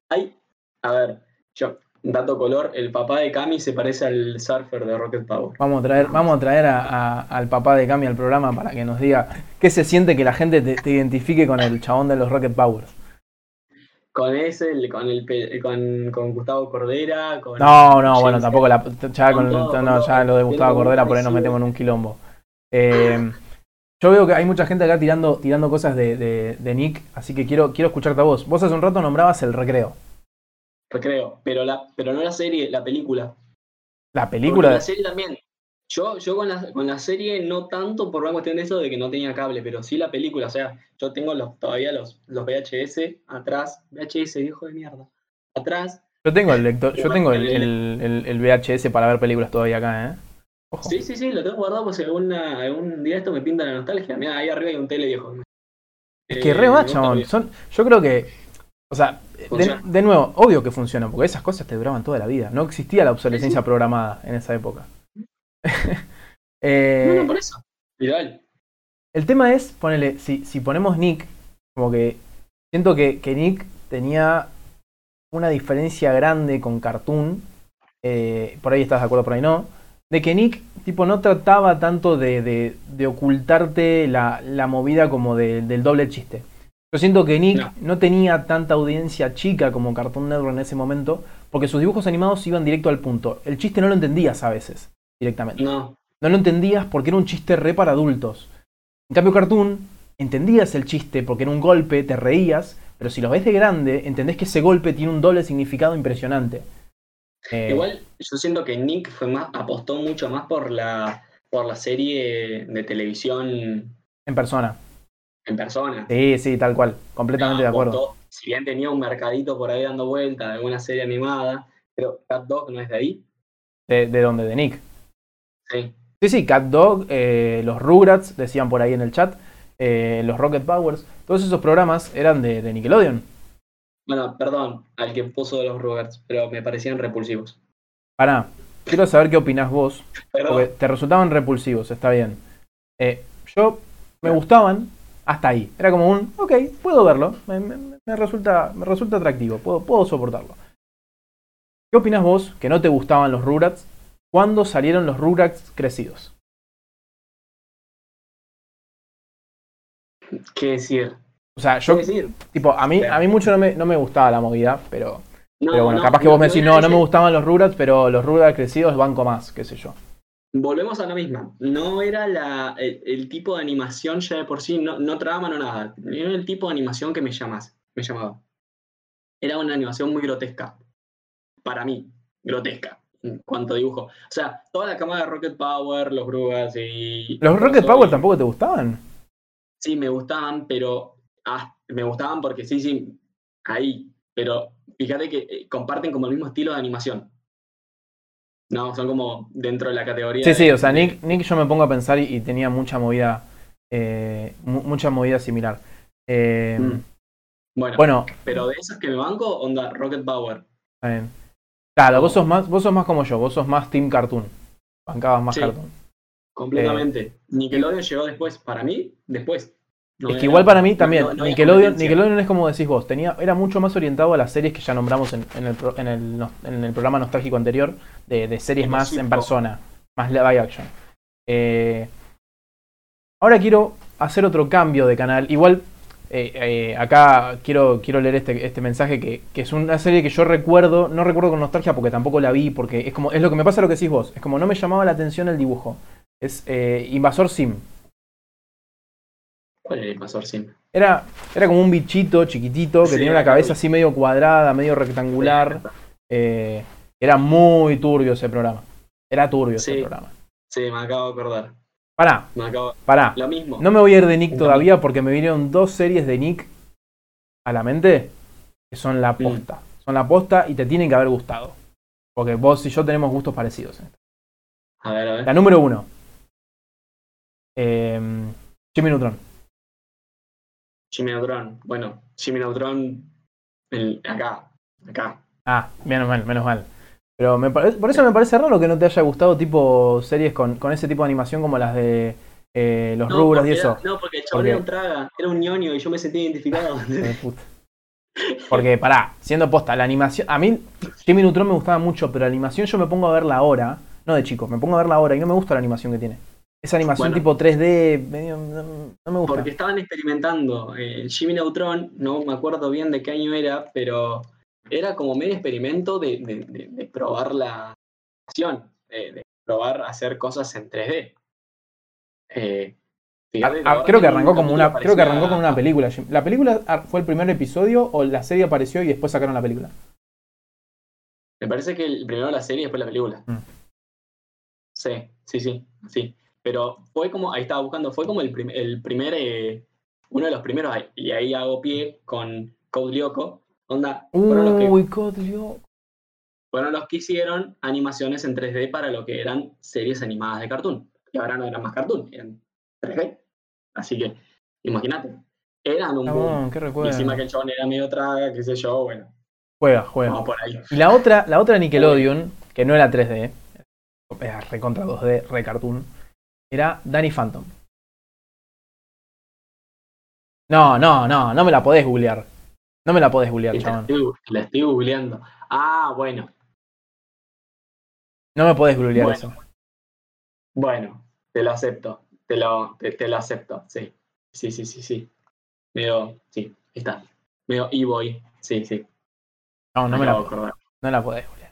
Hay, a ver, yo, dato color, el papá de Cami se parece al surfer de Rocket Power. Vamos a traer, vamos a traer al papá de Cami al programa para que nos diga qué se siente que la gente te, identifique con el chabón de los Rocket Powers. Con ese, con el con, con Gustavo Cordera, con No, no, bueno, tampoco la ya, con, no, ya lo de Gustavo Cordera por ahí nos metemos en un quilombo. Eh, yo veo que hay mucha gente acá tirando, tirando cosas de, Nick, así que quiero, quiero escucharte a vos. Vos hace un rato nombrabas el recreo. Recreo, pero, la, pero no la serie, la película. ¿La película? la serie también. Yo, yo con, la, con la serie no tanto por una cuestión de eso de que no tenía cable, pero sí la película. O sea, yo tengo los, todavía los, los VHS atrás. VHS, viejo de mierda. Atrás. Yo tengo el lector, yo tengo el, el VHS para ver películas todavía acá, ¿eh? Sí, sí, sí, lo tengo guardado por si alguna, algún día esto me pinta la nostalgia. Mira, ahí arriba hay un tele viejo. Es que re va, Son, yo creo que. O sea, de, nuevo, obvio que funciona, porque esas cosas te duraban toda la vida. No existía la obsolescencia programada en esa época. eh, no, no, por eso. El tema es, ponele, si, si ponemos Nick, como que siento que, que Nick tenía una diferencia grande con Cartoon. Eh, por ahí estás de acuerdo, por ahí no de que Nick tipo no trataba tanto de, de, ocultarte la, la, movida como del doble chiste. Yo siento que Nick no. tenía tanta audiencia chica como Cartoon Network en ese momento, porque sus dibujos animados iban directo al punto. El chiste no lo entendías a veces, directamente. No. No lo entendías porque era un chiste re para adultos. En cambio, Cartoon, entendías el chiste porque era un golpe, te reías, pero si lo ves de grande, entendés que ese golpe tiene un doble significado impresionante. Eh, Igual yo siento que Nick fue más, apostó mucho más por la, por la serie de televisión. En persona. En persona. Sí, sí, tal cual. Completamente de acuerdo. Si bien tenía un mercadito por ahí dando vuelta de alguna serie animada, pero Cat Dog no es de ahí. ¿De, de dónde? ¿De Nick? Sí. Sí, sí, Cat Dog, eh, los Rugrats, decían por ahí en el chat, eh, los Rocket Powers, todos esos programas eran de, de Nickelodeon. Bueno, perdón al que puso de los Rugrats, pero me parecían repulsivos. Pará, quiero saber qué opinás vos. Porque te resultaban repulsivos, está bien. Eh, yo me gustaban hasta ahí. Era como un, ok, puedo verlo. Me, resulta, me resulta atractivo, puedo, puedo soportarlo. ¿Qué opinás vos que no te gustaban los Rugrats cuando salieron los Rugrats crecidos? ¿Qué decir? O sea, yo, tipo, a mí, a mí mucho no me, no me gustaba la movida, pero, pero bueno, capaz que vos me decís, no, no me gustaban los Rugrats, pero los Rugrats crecidos banco más, qué sé yo. Volvemos a la misma. No era la, el, tipo de animación ya de por sí, no, no trama, no nada. Era el tipo de animación que me llamas, me llamaba. Era una animación muy grotesca. Para mí, grotesca. En cuanto a dibujo. O sea, toda la camada de Rocket Power, los Rugrats y. ¿Los Rocket Power tampoco te gustaban? Sí, me gustaban, pero ah, me gustaban porque sí, sí, ahí, pero fíjate que eh, comparten como el mismo estilo de animación. No, son como dentro de la categoría. Sí, sí, o sea, Nick, Nick yo me pongo a pensar y, tenía mucha movida, eh, mucha movida similar. Eh, mm. bueno, bueno, pero de esas que me banco, onda Rocket Power. Claro, vos sos más, vos sos más como yo, vos sos más Team Cartoon. Bancabas más Cartoon. Completamente. Nickelodeon llegó después, para mí, después es que igual para mí también, Nickelodeon, es como decís vos, tenía, era mucho más orientado a las series que ya nombramos en, el, programa nostálgico anterior, de, series más en persona, más live action. Eh, ahora quiero hacer otro cambio de canal. Igual, eh, eh, acá quiero, quiero leer este, este mensaje que, que, es una serie que yo recuerdo, no recuerdo con nostalgia porque tampoco la vi, porque es como es lo que me pasa lo que decís vos, es como no me llamaba la atención el dibujo. Es Invasor Sim. ¿Cuál es el invasor sim? Era, era como un bichito chiquitito que Sí, tenía una cabeza así medio cuadrada, medio rectangular. Eh, era muy turbio ese programa. Era turbio ese programa. Sí, me acabo de acordar. Pará, Me acabo... pará. Lo mismo. No me voy a ir de Nick todavía porque me vinieron dos series de Nick a la mente que son Mm. la posta. Son la posta y te tienen que haber gustado. Porque vos y yo tenemos gustos parecidos. A ver, a ver. La número uno. Eh, Jimmy Neutron. Jimmy Neutron. Bueno, el- acá. Acá. Ah, menos mal, menos mal. Pero me por eso me parece raro que no te haya gustado tipo series con, con ese tipo de animación como las de eh, los No, rubros y eso. era- no, porque el chabón Porque- era un traga. Era un ñoño y yo me sentí identificado. Porque, pará, siendo posta, la animación. A mí, Jimmy Neutron me gustaba mucho, pero la animación yo me pongo a verla ahora. No de chico, me pongo a verla ahora y no me gusta la animación que tiene. Esa animación Bueno. tipo 3D, medio, no, no me gusta. Porque estaban experimentando. eh, El Jimmy Neutron, no me acuerdo bien de qué año era, pero era como medio experimento de, de- de- de probar la animación, de, probar hacer cosas en 3D. Eh, Ah, verdad creo que arrancó como una, creo que arrancó con una película. ¿La película ah, fue el primer episodio o la serie apareció y después sacaron la película? Me parece que el, primero la serie y después la película. Mm. Sí, sí, sí, sí. Pero fue como, ahí estaba buscando, fue como el, prim- el primer, eh, uno de los primeros, y ahí hago pie con Code Lyoko. Onda, fueron los que Uy, fueron los que hicieron animaciones en 3D para lo que eran series animadas de cartoon. Y ahora no eran más cartoon, eran 3D. Así que, imagínate, eran un boom. Chabón, qué Y encima que el chabón era medio traga, qué sé yo, bueno, Juega, juega. vamos por ahí. Y la otra, la otra Nickelodeon, que no era 3D, era recontra 2D, re cartoon, era Danny Phantom. No, no, no, no me la podés googlear. No me la podés googlear, La chabón. estoy, la estoy googleando. Ah, bueno, No me podés googlear Bueno. eso. bueno, te lo acepto. Te lo, te, te lo acepto, sí. Sí, sí, sí, sí. Medio, sí, ahí está. Medio e-boy, sí, sí. No, no me la, de acordar. no la podés googlear.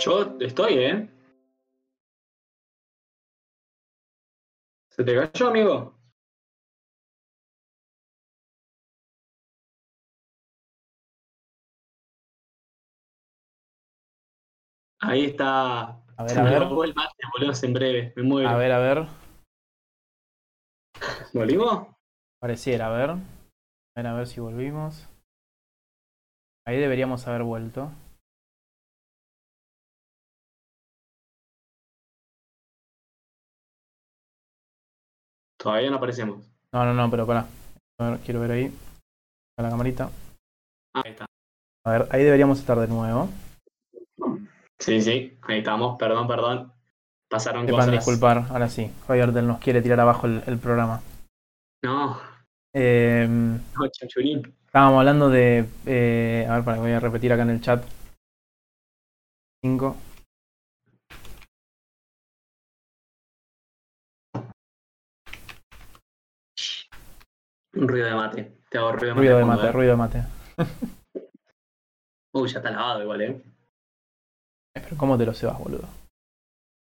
Yo estoy, ¿eh? ¿Se te cayó, amigo? Ahí está. A ver, Se a me ver. el mate, boludo, en breve. Me muero. A ver, a ver. ¿Volvimos? Pareciera, a ver. A ver, a ver si volvimos. Ahí deberíamos haber vuelto. Todavía no aparecemos. No, no, no, pero pará. A ver, quiero ver ahí. A la camarita. Ah, ahí está. A ver, ahí deberíamos estar de nuevo. Sí, sí, ahí estamos. Perdón, perdón. Pasaron Sepan cosas. disculpar, ahora sí. Javier Del nos quiere tirar abajo el, el programa. No, Eh, no, chanchurín. estábamos hablando de. eh, a ver, para, voy a repetir acá en el chat. 5. Ruido de mate. Te hago ruido de mate. Ruido de mate, ruido de mate. Uy, ya está lavado igual, ¿eh? Eh, Pero ¿cómo te lo cebas, boludo?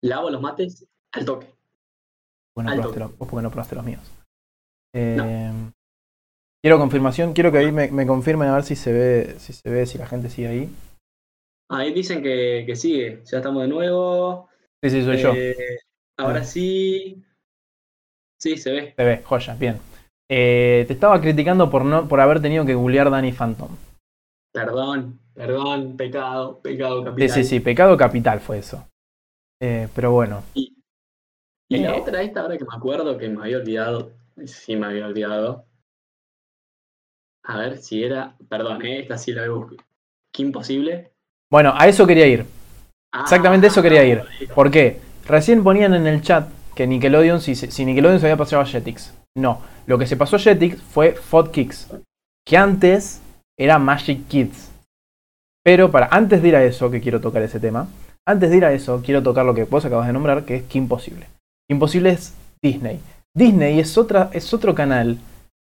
Lavo los mates al toque. Vos, no Alto. probaste los, vos porque no probaste los míos. Eh, Quiero confirmación, quiero que ahí me, me confirmen a ver si se ve, si se ve, si la gente sigue ahí. Ahí dicen que, que sigue. Ya estamos de nuevo. Sí, sí, soy yo. Eh, ahora Ah. sí. Sí, se ve. Se ve, joya, bien. Eh, te estaba criticando por no, por haber tenido que googlear Danny Phantom. Perdón, perdón, pecado, pecado Sí, capital. sí, sí, pecado capital fue eso. Eh, pero bueno. Y la Eh, otra, esta ahora que me acuerdo que me había olvidado. Sí, me había olvidado. A ver si era. Perdón, esta sí la veo. Qué imposible. Bueno, a eso quería ir. Ah, Exactamente eso quería ir. ¿Por qué? Recién ponían en el chat que Nickelodeon, si, si Nickelodeon se había pasado a Jetix. No, lo que se pasó a Jetix fue FOD Kicks, que antes era Magic Kids. Pero para antes de ir a eso, que quiero tocar ese tema, antes de ir a eso, quiero tocar lo que vos acabas de nombrar, que es Kim Imposible. Imposible es Disney. Disney es, es otro canal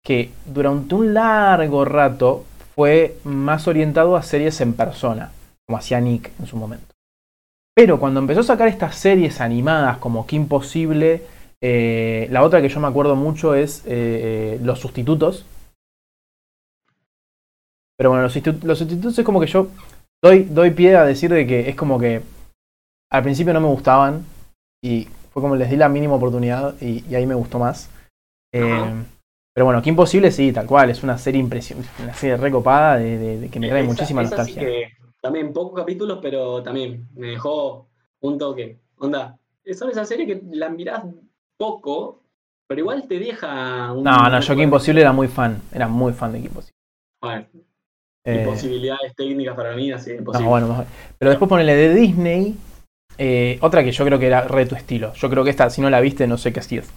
que durante un largo rato fue más orientado a series en persona, como hacía Nick en su momento. Pero cuando empezó a sacar estas series animadas como Kim Possible, eh, la otra que yo me acuerdo mucho es eh, eh, Los Sustitutos. Pero bueno, los, sustitu- los sustitutos es como que yo doy, doy pie a decir de que es como que al principio no me gustaban y fue como les di la mínima oportunidad y, y ahí me gustó más. Eh, pero bueno, Kim Possible sí, tal cual, es una serie impresionante, una serie recopada de, de- de que me trae Esa- muchísima esa sí nostalgia. que también pocos capítulos, pero también me dejó un toque. Onda, son esas series que la mirás poco, pero igual te deja un. No, no, yo recuerdo. Possible era muy fan, era muy fan de Kim Possible. Bueno, Eh, imposibilidades técnicas para mí, así imposible. no, bueno, mejor. Pero después ponele de Disney, eh, otra que yo creo que era re tu estilo. Yo creo que esta, si no la viste, no sé qué así es.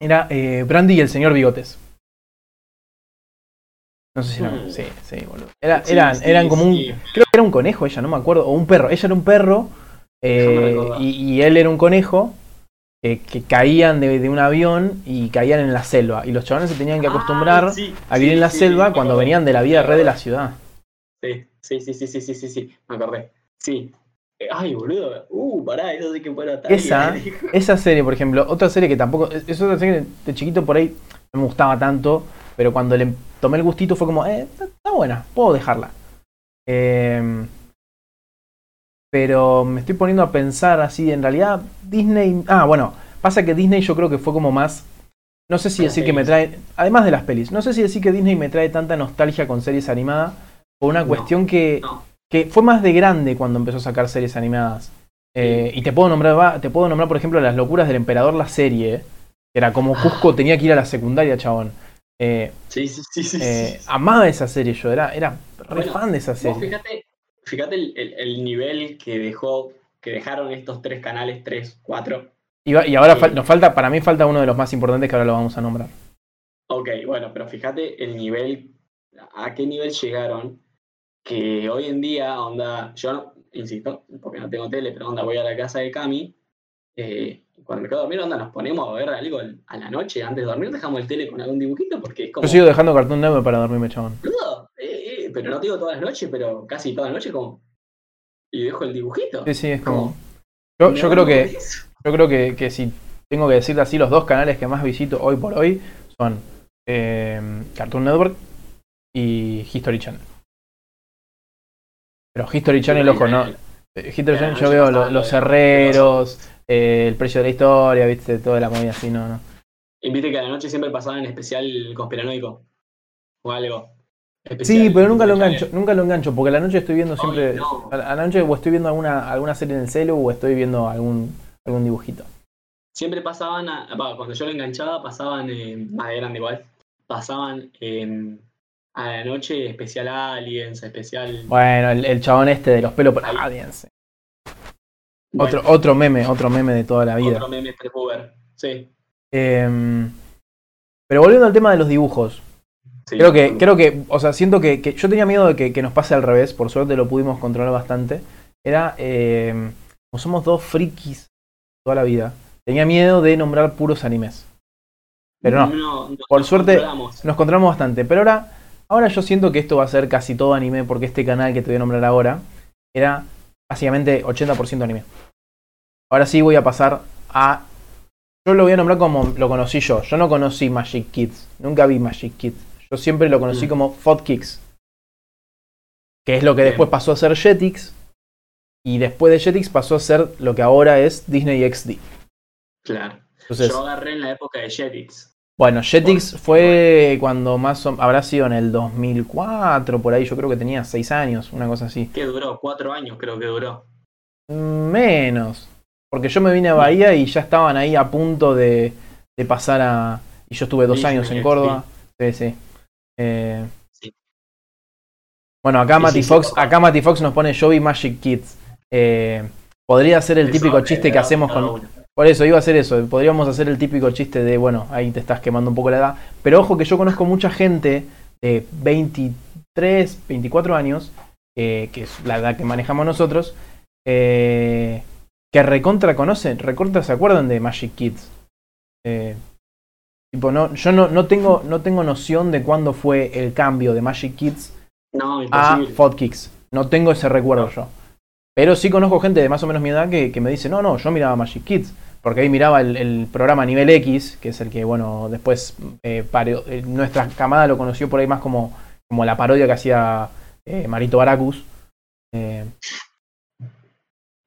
Era eh, Brandy y el señor Bigotes. No sé si no. Mm. Sí, sí, boludo. Era- Sí, eran, sí, eran como un. Creo que era un conejo ella, no me acuerdo. O un perro. Ella era un perro. eh, y él era un conejo. Eh, que caían de, de un avión y caían en la selva. Y los chavales se tenían que acostumbrar Ah, sí, a vivir sí, en la sí, selva cuando venían de la vida red de la ciudad. Sí, sí, sí, sí, sí, sí, sí, sí, me acordé. Sí. Eh, Ay, boludo. Uh, pará, eso sí que fue una Esa, esa serie, por ejemplo, otra serie que tampoco. Es otra serie de chiquito por ahí no me gustaba tanto, pero cuando le tomé el gustito fue como, eh, está, está buena, puedo dejarla. Eh, pero me estoy poniendo a pensar así, en realidad Disney. Ah, bueno, pasa que Disney yo creo que fue como más. No sé si decir que me trae. Además de las pelis, no sé si decir que Disney me trae tanta nostalgia con series animadas. Por una No, cuestión que, no. que fue más de grande cuando empezó a sacar series animadas. Eh, y te puedo nombrar, va- te puedo nombrar, por ejemplo, Las locuras del emperador, la serie. Que era como Cusco tenía que ir a la secundaria, chabón. Eh, Sí, sí, sí, sí. eh, sí. amaba esa serie yo, era, era re Bueno, fan de esa Vos serie. fíjate, fíjate el, el- el nivel que dejó, que dejaron estos tres canales, tres, cuatro. Y, ahora fal- nos falta, para mí falta uno de los más importantes que ahora lo vamos a nombrar. Ok, bueno, pero fíjate el nivel, a qué nivel llegaron, que hoy en día, onda, yo, no- insisto, porque no tengo tele, pero onda, voy a la casa de Cami, eh, cuando me quedo a dormir, onda, nos ponemos a ver algo a la noche, antes de dormir dejamos el tele con algún dibujito, porque es como, Yo sigo dejando Cartoon Network para dormirme, chabón. Pero no te digo todas las noches, pero casi todas las noches como, y dejo el dibujito. Sí, sí, es como. Como, Yo, creo que, eso. yo creo que, que si tengo que decirte así, los dos canales que más visito hoy por hoy son eh, Cartoon Network y History Channel. Pero History Channel, ojo, no. Eh, History Channel yo veo los herreros, eh, el precio de la historia, viste, toda la movida así, no, no. Y viste que a la noche siempre pasaban en especial conspiranoico. O algo. Sí, pero nunca lo engancho, nunca lo engancho, porque a la noche estoy viendo siempre, no. a la noche o estoy viendo alguna, alguna serie en el celu o estoy viendo algún, algún dibujito. Siempre pasaban, a- cuando yo lo enganchaba, pasaban, eh, más de grande igual, pasaban eh, a la noche especial Aliens, especial. Bueno, el, el chabón este de los pelos canadienses. bueno, Otro, otro meme, otro meme de toda la vida. otro meme Prepuber. Sí. Em, pero volviendo al tema de los dibujos, sí. creo que, creo que, o sea, siento que, que yo tenía miedo de que, que nos pase al revés, por suerte lo pudimos controlar bastante. Era, em, como somos dos frikis toda la vida, tenía miedo de nombrar puros animes. Pero no, no, Por nos suerte- controlamos. nos controlamos bastante. Pero ahora Ahora yo siento que esto va a ser casi todo anime porque este canal que te voy a nombrar ahora era básicamente 80% anime. Ahora sí voy a pasar a... Yo lo voy a nombrar como lo conocí yo. Yo no conocí Magic Kids. Nunca vi Magic Kids. Yo siempre lo conocí Mm. como Fod Kicks. Que es lo que Bien. después pasó a ser Jetix. Y después de Jetix pasó a ser lo que ahora es Disney XD. Claro. Entonces, Yo agarré en la época de Jetix. bueno, Jetix fue cuando más o- habrá sido en el 2004, por ahí yo creo que tenía 6 años, una cosa así. ¿Qué duró? Cuatro años creo que duró. Menos. Porque yo me vine a Bahía y ya estaban ahí a punto de, de pasar a... Y yo estuve dos años en. Córdoba. Sí, sí. Eh, Sí. Bueno, acá Sí, Matty sí, Fox, acá Matty Fox nos pone vi Magic Kids. Eh, podría ser el típico eh, chiste que hacemos con. Por eso, iba a hacer eso. Podríamos hacer el típico chiste de, bueno, ahí te estás quemando un poco la edad. Pero ojo que yo conozco mucha gente de 23, 24 años, eh, que es la edad que manejamos nosotros, eh, que recontra conocen, recontra se acuerdan de Magic Kids. Eh, tipo, no, yo no, no, tengo, no tengo noción de cuándo fue el cambio de Magic Kids No, a. Fodkicks. No tengo ese recuerdo yo. Pero sí conozco gente de más o menos mi edad que, que me dice, no, no, yo miraba Magic Kids. Porque ahí miraba el, el programa Nivel X, que es el que, bueno, después eh, eh, nuestra camada lo conoció por ahí más como, como la parodia que hacía eh, Marito Baracus. Eh,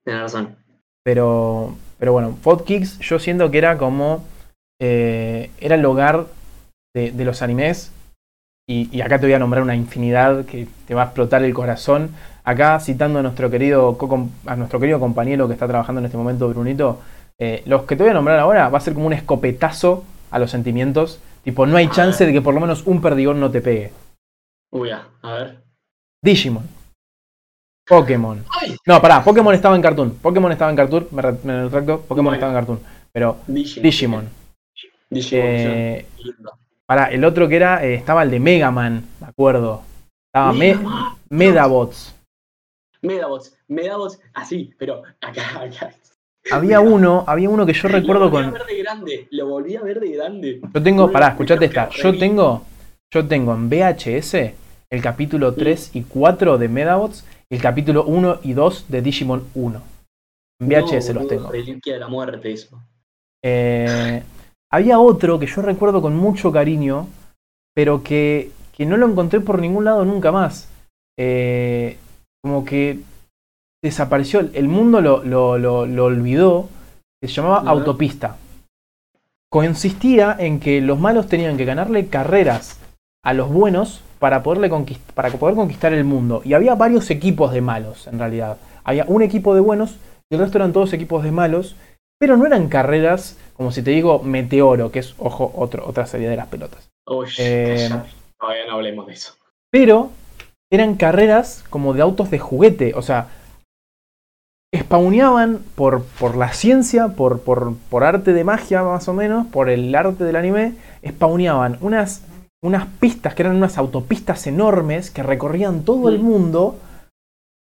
Tienes razón. pero, pero bueno, Fodkicks yo siento que era como. Eh, era el hogar de, de los animes. Y, y acá te voy a nombrar una infinidad que te va a explotar el corazón. Acá citando a nuestro querido, a nuestro querido compañero que está trabajando en este momento, Brunito. eh, los que te voy a nombrar ahora va a ser como un escopetazo a los sentimientos. Tipo, no hay A chance de que por lo menos un perdigón no te pegue. Uy, a ver. Digimon. Pokémon. ¡Ay! No, pará, Pokémon estaba en Cartoon. Pokémon estaba en Cartoon, me, re- me retracto. Pokémon Bueno. estaba en Cartoon. Pero Digimon. Digimon. Digimon. Eh, pará, el otro que era, eh, estaba el de Mega Man, me acuerdo. Estaba Me- Megabots. Medabots. Medabots. Medabots, así, pero acá, acá. Había uno, había uno que yo recuerdo Lo volví con. a ver de grande. Lo volví a ver de grande. Yo tengo, pará, escuchate esta. Yo tengo, yo tengo en VHS el capítulo 3 y 4 de Medabots y el capítulo 1 y 2 de Digimon 1. En VHS No, los tengo. Reliquia de la muerte, eso. Eh, había otro que yo recuerdo con mucho cariño, pero que, que no lo encontré por ningún lado nunca más. Eh, como que desapareció. El mundo lo, lo, lo- lo olvidó. que Se llamaba. Autopista. Consistía en que los malos tenían que ganarle carreras a los buenos para, poderle conquist- para poder conquistar el mundo. Y había varios equipos de malos, en realidad. Había un equipo de buenos y el resto eran todos equipos de malos. Pero no eran carreras, como si te digo, Meteoro, que es, ojo, otro, otra serie de las pelotas. Uy, Eh. Todavía no hablemos de eso. Pero eran carreras como de autos de juguete. O sea, spawneaban por, por la ciencia, por, por, por arte de magia más o menos, por el arte del anime, spawneaban unas, unas pistas que eran unas autopistas enormes que recorrían todo el Mm. mundo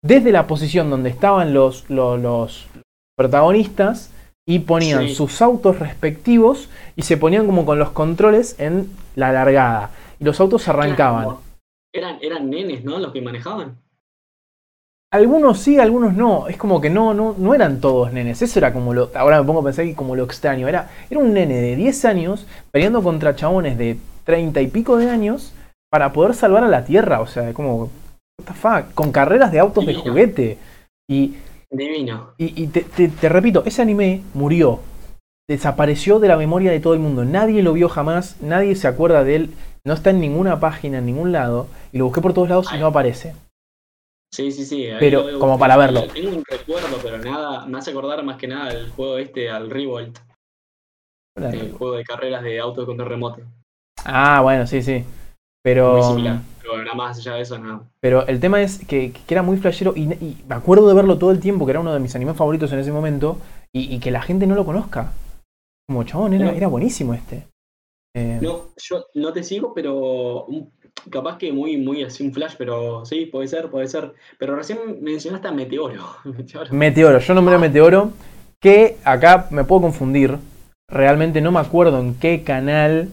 desde la posición donde estaban los, los, los protagonistas y ponían Sí. sus autos respectivos y se ponían como con los controles en la largada. Y los autos arrancaban. Eran, eran, nenes, ¿no? Los que manejaban. Algunos sí, algunos no. Es como que no, no, no eran todos nenes. Eso era como lo. Ahora me pongo a pensar que como lo extraño. Era, era un nene de 10 años peleando contra chabones de 30 y pico de años para poder salvar a la Tierra. O sea, como. What the fuck? Con carreras de autos de juguete. Y, Divino. y, y te, te- te repito, ese anime murió. Desapareció de la memoria de todo el mundo. Nadie lo vio jamás. Nadie se acuerda de él. No está en ninguna página, en ningún lado. Y lo busqué por todos lados y no aparece. Sí, sí, sí. Pero, como para verlo. Tengo un recuerdo, pero nada, me hace acordar más que nada el juego este, al Revolt, el juego de carreras de auto con remoto. Ah, bueno, sí, sí. Muy Pero, similar, pero nada más allá de eso, nada. pero el tema es que, que era muy flashero y, y me acuerdo de verlo todo el tiempo, que era uno de mis animes favoritos en ese momento, y, y que la gente no lo conozca. Como chabón, era, No. era buenísimo este. Eh, No, yo no te sigo, pero un- capaz que muy, muy así un flash, pero sí, puede ser, puede ser. Pero recién mencionaste a Meteoro. Meteoro. Meteoro, yo nombré Meteoro, que acá me puedo confundir. Realmente no me acuerdo en qué canal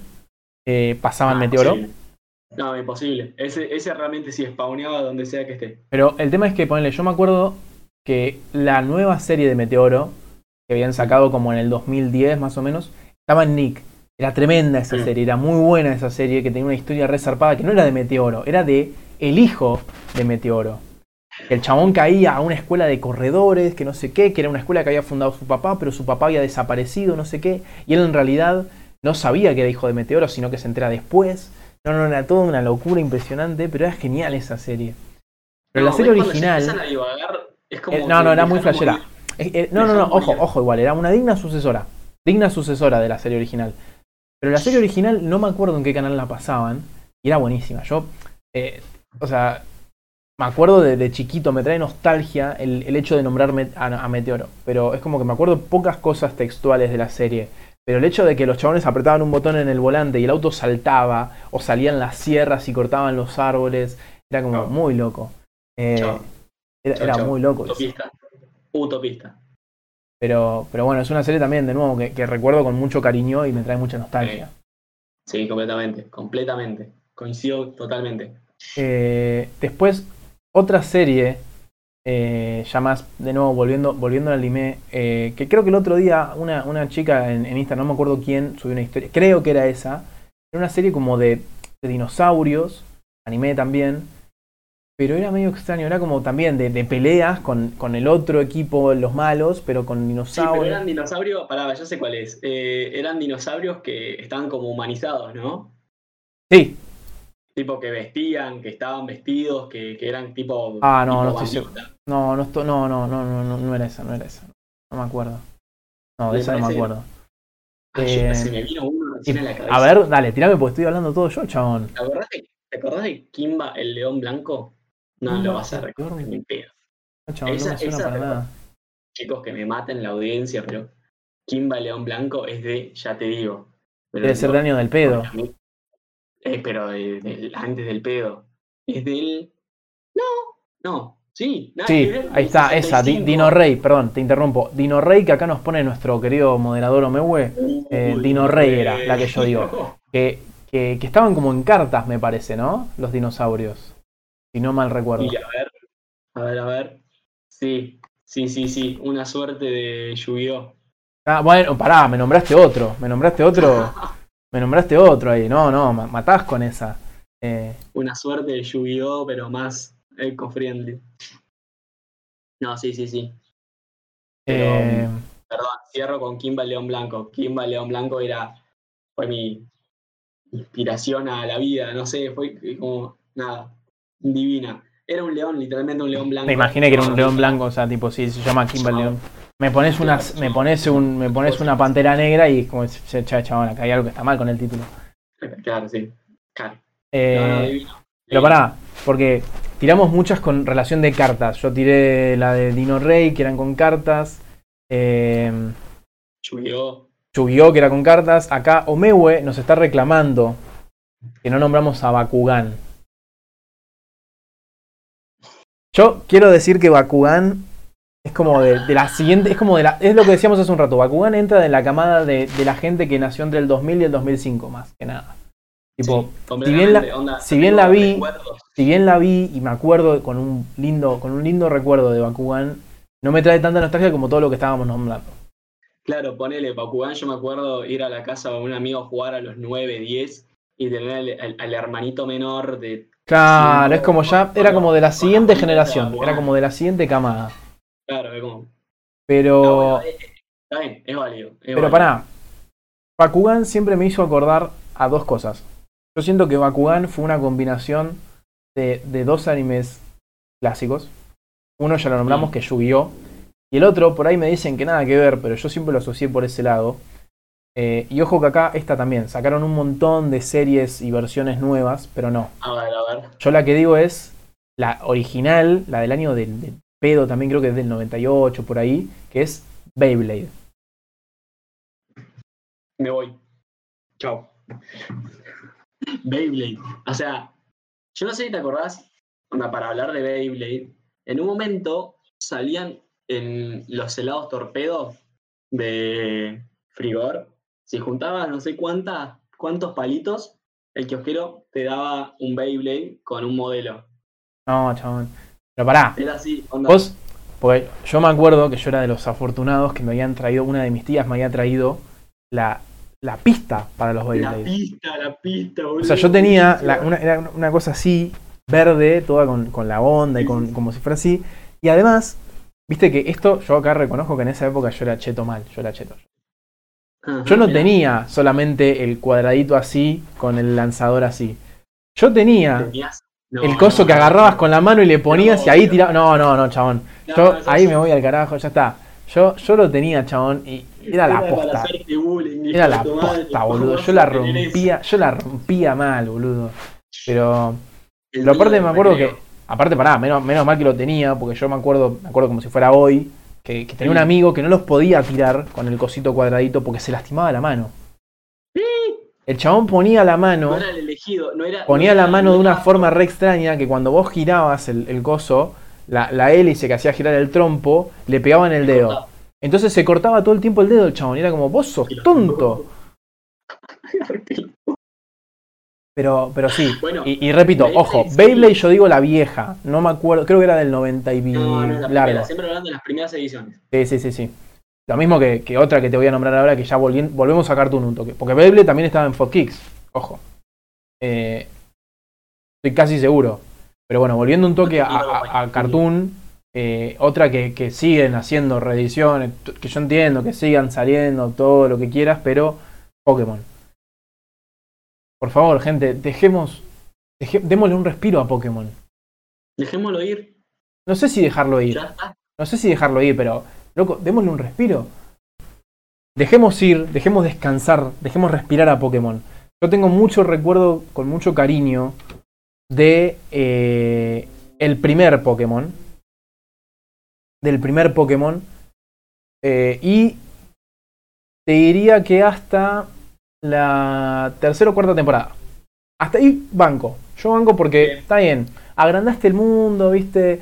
eh, pasaban Ah, Meteoro. sí. No, imposible. Ese, ese realmente sí spawneaba donde sea que esté. Pero el tema es que, ponele, yo me acuerdo que la nueva serie de Meteoro, que habían sacado como en el 2010 más o menos, estaba en Nick. Era tremenda esa Sí. serie, era muy buena esa serie, que tenía una historia resarpada, que no era de Meteoro, era de el hijo de Meteoro. El chabón caía a una escuela de corredores, que no sé qué, que era una escuela que había fundado su papá, pero su papá había desaparecido, no sé qué, y él en realidad no sabía que era hijo de Meteoro, sino que se entera después. No, no, era toda una locura impresionante, pero era genial esa serie. Pero la serie ¿ves cuando ya original... empiezan a divagar? Es como Eh, no, no, era muy flashera. Eh, eh, no, no, no, ojo, ojo, igual, era una digna sucesora. Digna sucesora de la serie original. Pero la serie original no me acuerdo en qué canal la pasaban. Y era buenísima. Yo, eh, o sea, me acuerdo de, de chiquito, me trae nostalgia el, el hecho de nombrar Met- a, a Meteoro. Pero es como que me acuerdo pocas cosas textuales de la serie. Pero el hecho de que los chabones apretaban un botón en el volante y el auto saltaba, o salían las sierras y cortaban los árboles, era como muy loco. Eh, era muy loco. Utopista. Utopista. Pero, pero bueno, es una serie también, de nuevo, que, que recuerdo con mucho cariño y me trae mucha nostalgia. Sí, completamente. Completamente. Coincido totalmente. Eh, después, otra serie, eh, ya más, de nuevo, volviendo, volviendo al anime, eh, que creo que el otro día una, una chica en, en Instagram, no me acuerdo quién, subió una historia, creo que era esa, era una serie como de, de dinosaurios, anime también, pero era medio extraño, era como también de, de peleas con, con el otro equipo, los malos, pero con Sí, dinosaurios. pero eran dinosaurios, pará, ya sé cuál es. Eh, eran dinosaurios que estaban como humanizados, ¿no? Sí, Tipo que vestían, que estaban vestidos, que, que eran tipo. Ah, no, tipo no estoy. No, no, esto- no, no, no, no, no, no era esa, no era esa. No me acuerdo. No, de esa no me acuerdo. Ay, Eh, se me vino uno recién en la cabeza. A ver, dale, tirame porque estoy hablando todo yo, chabón. ¿Te acordás de, te acordás de Kimba, el león blanco? No No, lo vas a recordar ni pedo. No Esa- me esa para nada. Chicos, que me maten la audiencia, pero Kimba, el león blanco es de, ya te digo. Debe ser digo, de año del pedo. a mí- Eh, pero de- de- antes del pedo. Es del. No, no, sí. nada Sí, ahí está, esa, Di- 65. Dino Rey, perdón, te interrumpo. Dino Rey, que acá nos pone nuestro querido moderador Omewe, eh, Dino Rey era la que yo digo. que, que, que estaban como en cartas, me parece, ¿no? Los dinosaurios. Si no mal recuerdo. Y a ver, a ver, a ver. Sí, sí, sí, sí. Una suerte de Yu-Gi-Oh! Ah, bueno, pará, me nombraste otro. Me nombraste otro. Me nombraste otro ahí. No, no, ma- matás con esa. Eh, Una suerte de Yu-Gi-Oh! pero más eco-friendly. No, sí, sí, sí. Pero, eh, Perdón, cierro con Kimba el León Blanco. Kimba el León Blanco era. fue mi inspiración a la vida. No sé, fue como. nada. Divina. Era un león, literalmente un león blanco. me imaginé que era un león blanco, o sea, tipo, sí, se llama Kimba el León. Me pones una, me pones un, me pones una pantera negra y es como, che, chabón, acá hay algo que está mal con el título. Claro, sí. Claro. Eh. Pero Divino. pará, porque tiramos muchas con relación de cartas. Yo tiré la de Dino Rey, que eran con cartas. Eh, Yu-Gi-Oh! Yu-Gi-Oh, que era con cartas. Acá Omewe nos está reclamando que no nombramos a Bakugan. Yo quiero decir que Bakugan es como de, de la siguiente, es como de la, es lo que decíamos hace un rato. Bakugan entra en la camada de, de la gente que nació entre el 2000 y el 2005, más que nada. Tipo, Sí, si bien la- onda, si bien la vi- recuerdos. si bien la vi y me acuerdo con un lindo, con un lindo recuerdo de Bakugan, no me trae tanta nostalgia como todo lo que estábamos nombrando. Claro, ponele, Bakugan, yo me acuerdo ir a la casa de un amigo a jugar a los 9, 10 y tener al, al- al hermanito menor de... Claro, es como ya, era como de la siguiente generación, era como de la siguiente camada. Claro, es como... Pero, No, eh, eh, está bien, es válido. es pero válido. pará, Bakugan siempre me hizo acordar a dos cosas. Yo siento que Bakugan fue una combinación de, de dos animes clásicos. Uno ya lo nombramos, Mm. que es Yu-Gi-Oh! Y el otro, por ahí me dicen que nada que ver, pero yo siempre lo asocié por ese lado. Eh, y ojo que acá esta también. Sacaron un montón de series y versiones nuevas, pero no. A ver, a ver. Yo la que digo es la original, la del año del, del pedo, también creo que es del 98 por ahí, que es Beyblade. Me voy. Chao. Beyblade. O sea, yo no sé si te acordás, onda, para hablar de Beyblade, en un momento salían en los helados torpedo de Frigor, si juntabas no sé cuántas, cuántos palitos, el kiosquero te daba un Beyblade con un modelo. No, chabón. Pero pará. Era así, onda. Vos, porque yo me acuerdo que yo era de los afortunados que me habían traído, una de mis tías me había traído la, la pista para los la Beyblades. pista, la pista, boludo. O sea, yo tenía la- una, era una cosa así, verde, toda con, con la onda y con, como si fuera así. Y además, viste que esto, yo acá reconozco que en esa época yo era cheto mal, yo era cheto. Ajá, Yo no tenía solamente el cuadradito así con el lanzador así. Yo tenía tenías- no, el coso que agarrabas con la mano y le ponías y ahí tirabas. No, no, no, chabón. Yo ahí me voy al carajo, ya está. Yo, yo lo tenía, chabón, y era la posta. Era la posta, ¿cómo boludo. Yo la rompía, yo la rompía mal, boludo. Pero, pero aparte me acuerdo que, aparte pará, menos, menos mal que lo tenía, porque yo me acuerdo, me acuerdo como si fuera hoy, que, que tenía un amigo que no los podía tirar con el cosito cuadradito porque se lastimaba la mano. El chabón ponía la mano, No era el elegido, no era. ponía no la mano no de una forma re extraña que cuando vos girabas el, el coso, la, la hélice que hacía girar el trompo, le pegaba en el dedo. Entonces se cortaba todo el tiempo el dedo el chabón. Y era como, vos sos tonto. Pero, pero sí. Bueno, Y, y repito, Beyblade ojo, sí. Beyblade yo digo la vieja. No me acuerdo, creo que era del 90 y largo. siempre hablando de las primeras ediciones. Sí, sí, sí, sí. Lo mismo que, que otra que te voy a nombrar ahora, que ya volvi- volvemos a Cartoon un toque. Porque Beyblade también estaba en Fox Kicks. Ojo. Eh, estoy casi seguro. Pero bueno, volviendo un toque a, a- a Cartoon, eh, otra que, que siguen haciendo reediciones, que yo entiendo que sigan saliendo, todo lo que quieras, pero Pokémon. Por favor, gente, dejemos, deje- démosle un respiro a Pokémon. Dejémoslo ir. No sé si dejarlo ir. No sé si dejarlo ir, pero, loco, démosle un respiro. Dejemos ir, dejemos descansar, dejemos respirar a Pokémon. Yo tengo mucho recuerdo, con mucho cariño, de eh, el primer Pokémon. Del primer Pokémon. eh, y te diría que hasta la tercera o cuarta temporada. Hasta ahí banco. Yo banco porque Bien. está bien. Agrandaste el mundo, viste.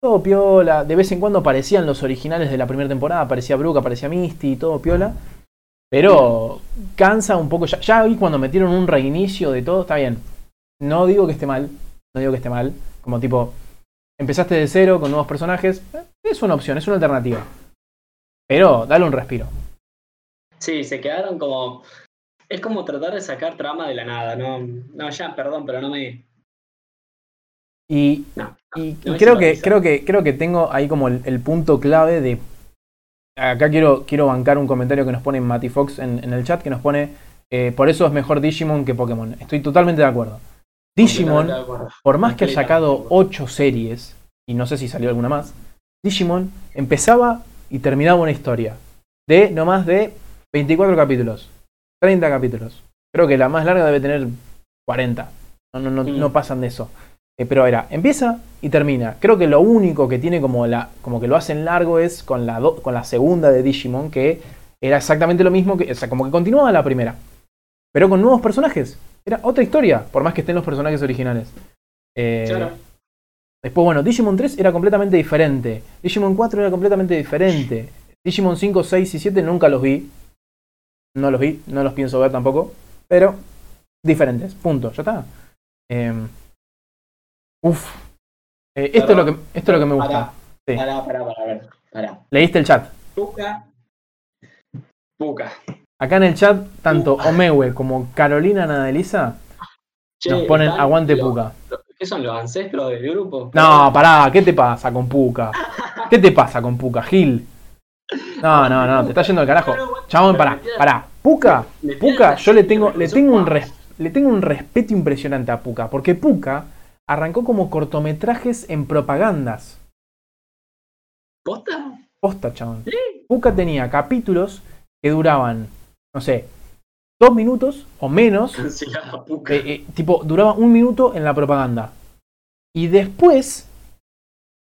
Todo piola. De vez en cuando aparecían los originales de la primera temporada. Aparecía Brooke, aparecía Misty, todo piola. Pero cansa un poco. Ya, ya ahí cuando metieron un reinicio de todo, está bien. No digo que esté mal. No digo que esté mal. Como tipo, empezaste de cero con nuevos personajes. eh, Es una opción, es una alternativa. Pero dale un respiro. Sí, se quedaron como. Es como tratar de sacar trama de la nada, ¿no? No, ya, perdón, pero no me. Y, No, y- no y me creo, que, creo, que, creo que tengo ahí como el, el punto clave de... Acá quiero, quiero bancar un comentario que nos pone Mati Fox en, en el chat, que nos pone, eh, por eso es mejor Digimon que Pokémon. Estoy totalmente de acuerdo. Digimon, Completamente de acuerdo. por más que de sacado acuerdo. 8 series, y no sé si salió alguna más, Digimon empezaba y terminaba una historia de no más de 24 capítulos, 30 capítulos. Creo que la más larga debe tener 40. No, no, no, Mm. no pasan de eso. Eh, pero era, empieza y termina. Creo que lo único que tiene como la como que lo hacen largo es con la do- con la segunda de Digimon que era exactamente lo mismo que o sea, como que continuaba la primera. Pero con nuevos personajes. Era otra historia, por más que estén los personajes originales. Eh, Claro. Después, bueno, Digimon 3 era completamente diferente. Digimon 4 era completamente diferente. Digimon 5, 6 y 7 nunca los vi. No los vi, no los pienso ver tampoco. Pero diferentes, punto, ya está. Eh, uf. Eh, esto, es lo que, esto es lo que me gusta. Pará, Sí. pará, pará, pará, pará, pará. Leíste el chat. Puka. Puka. Acá en el chat, tanto Omewe como Carolina Nadelisa Che, nos ponen aguante Puka. los- ¿Qué son los ancestros del grupo? No, pará, ¿qué te pasa con Puka? ¿Qué te pasa con Puka, Gil? No, no, no, te está yendo al carajo. Chabón, pará, pará. Puka, Puka, así, yo le tengo, le tengo un res- le tengo un respeto impresionante a Puka, porque Puka arrancó como cortometrajes en propagandas. ¿Posta? Posta, chabón. Puka tenía capítulos que duraban, no sé, dos minutos o menos. Sí. Eh, eh, tipo, duraba un minuto en la propaganda. Y después,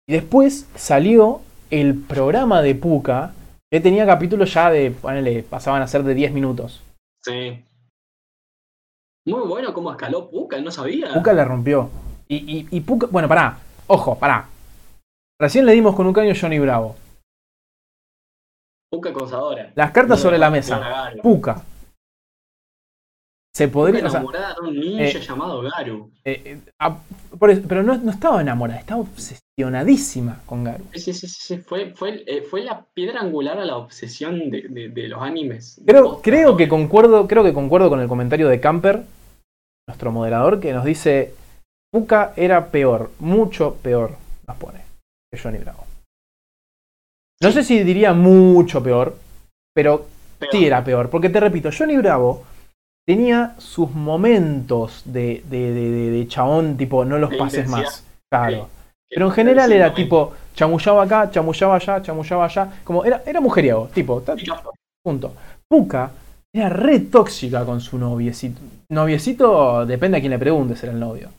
y después salió el programa de Puka, que tenía capítulos ya de, ponele, pasaban a ser de 10 minutos. Sí. Muy bueno cómo escaló Puka, no sabía. Puka la rompió. Y, y, y Puka, bueno, pará, ojo, pará. Recién le dimos con un caño a Johnny Bravo. Puka acosadora. Las cartas No, sobre la mesa. Puka. se podría. Puka o sea, enamorada de un ninja eh, llamado Garu. eh, eh, a- por eso- pero no, no estaba enamorada, estaba obsesionadísima con Garu. Sí, sí, sí, sí, Fue, fue, eh, fue la piedra angular a la obsesión de, de- de los animes. Creo, creo que concuerdo, creo que concuerdo con el comentario de Camper, nuestro moderador, que nos dice Puka era peor, mucho peor, nos pone, que Johnny Bravo. No sé si diría mucho peor, pero sí era peor. Porque te repito, Johnny Bravo tenía sus momentos de, de, de, de- de chabón, tipo, no los pases intensidad. más. Claro. Sí. Pero en general era momento. tipo, chamullaba acá, chamullaba allá, chamullaba allá. Como era, era mujeriego, tipo, punto. Puka era re tóxica con su noviecito. Noviecito, depende a quién le preguntes, era el novio.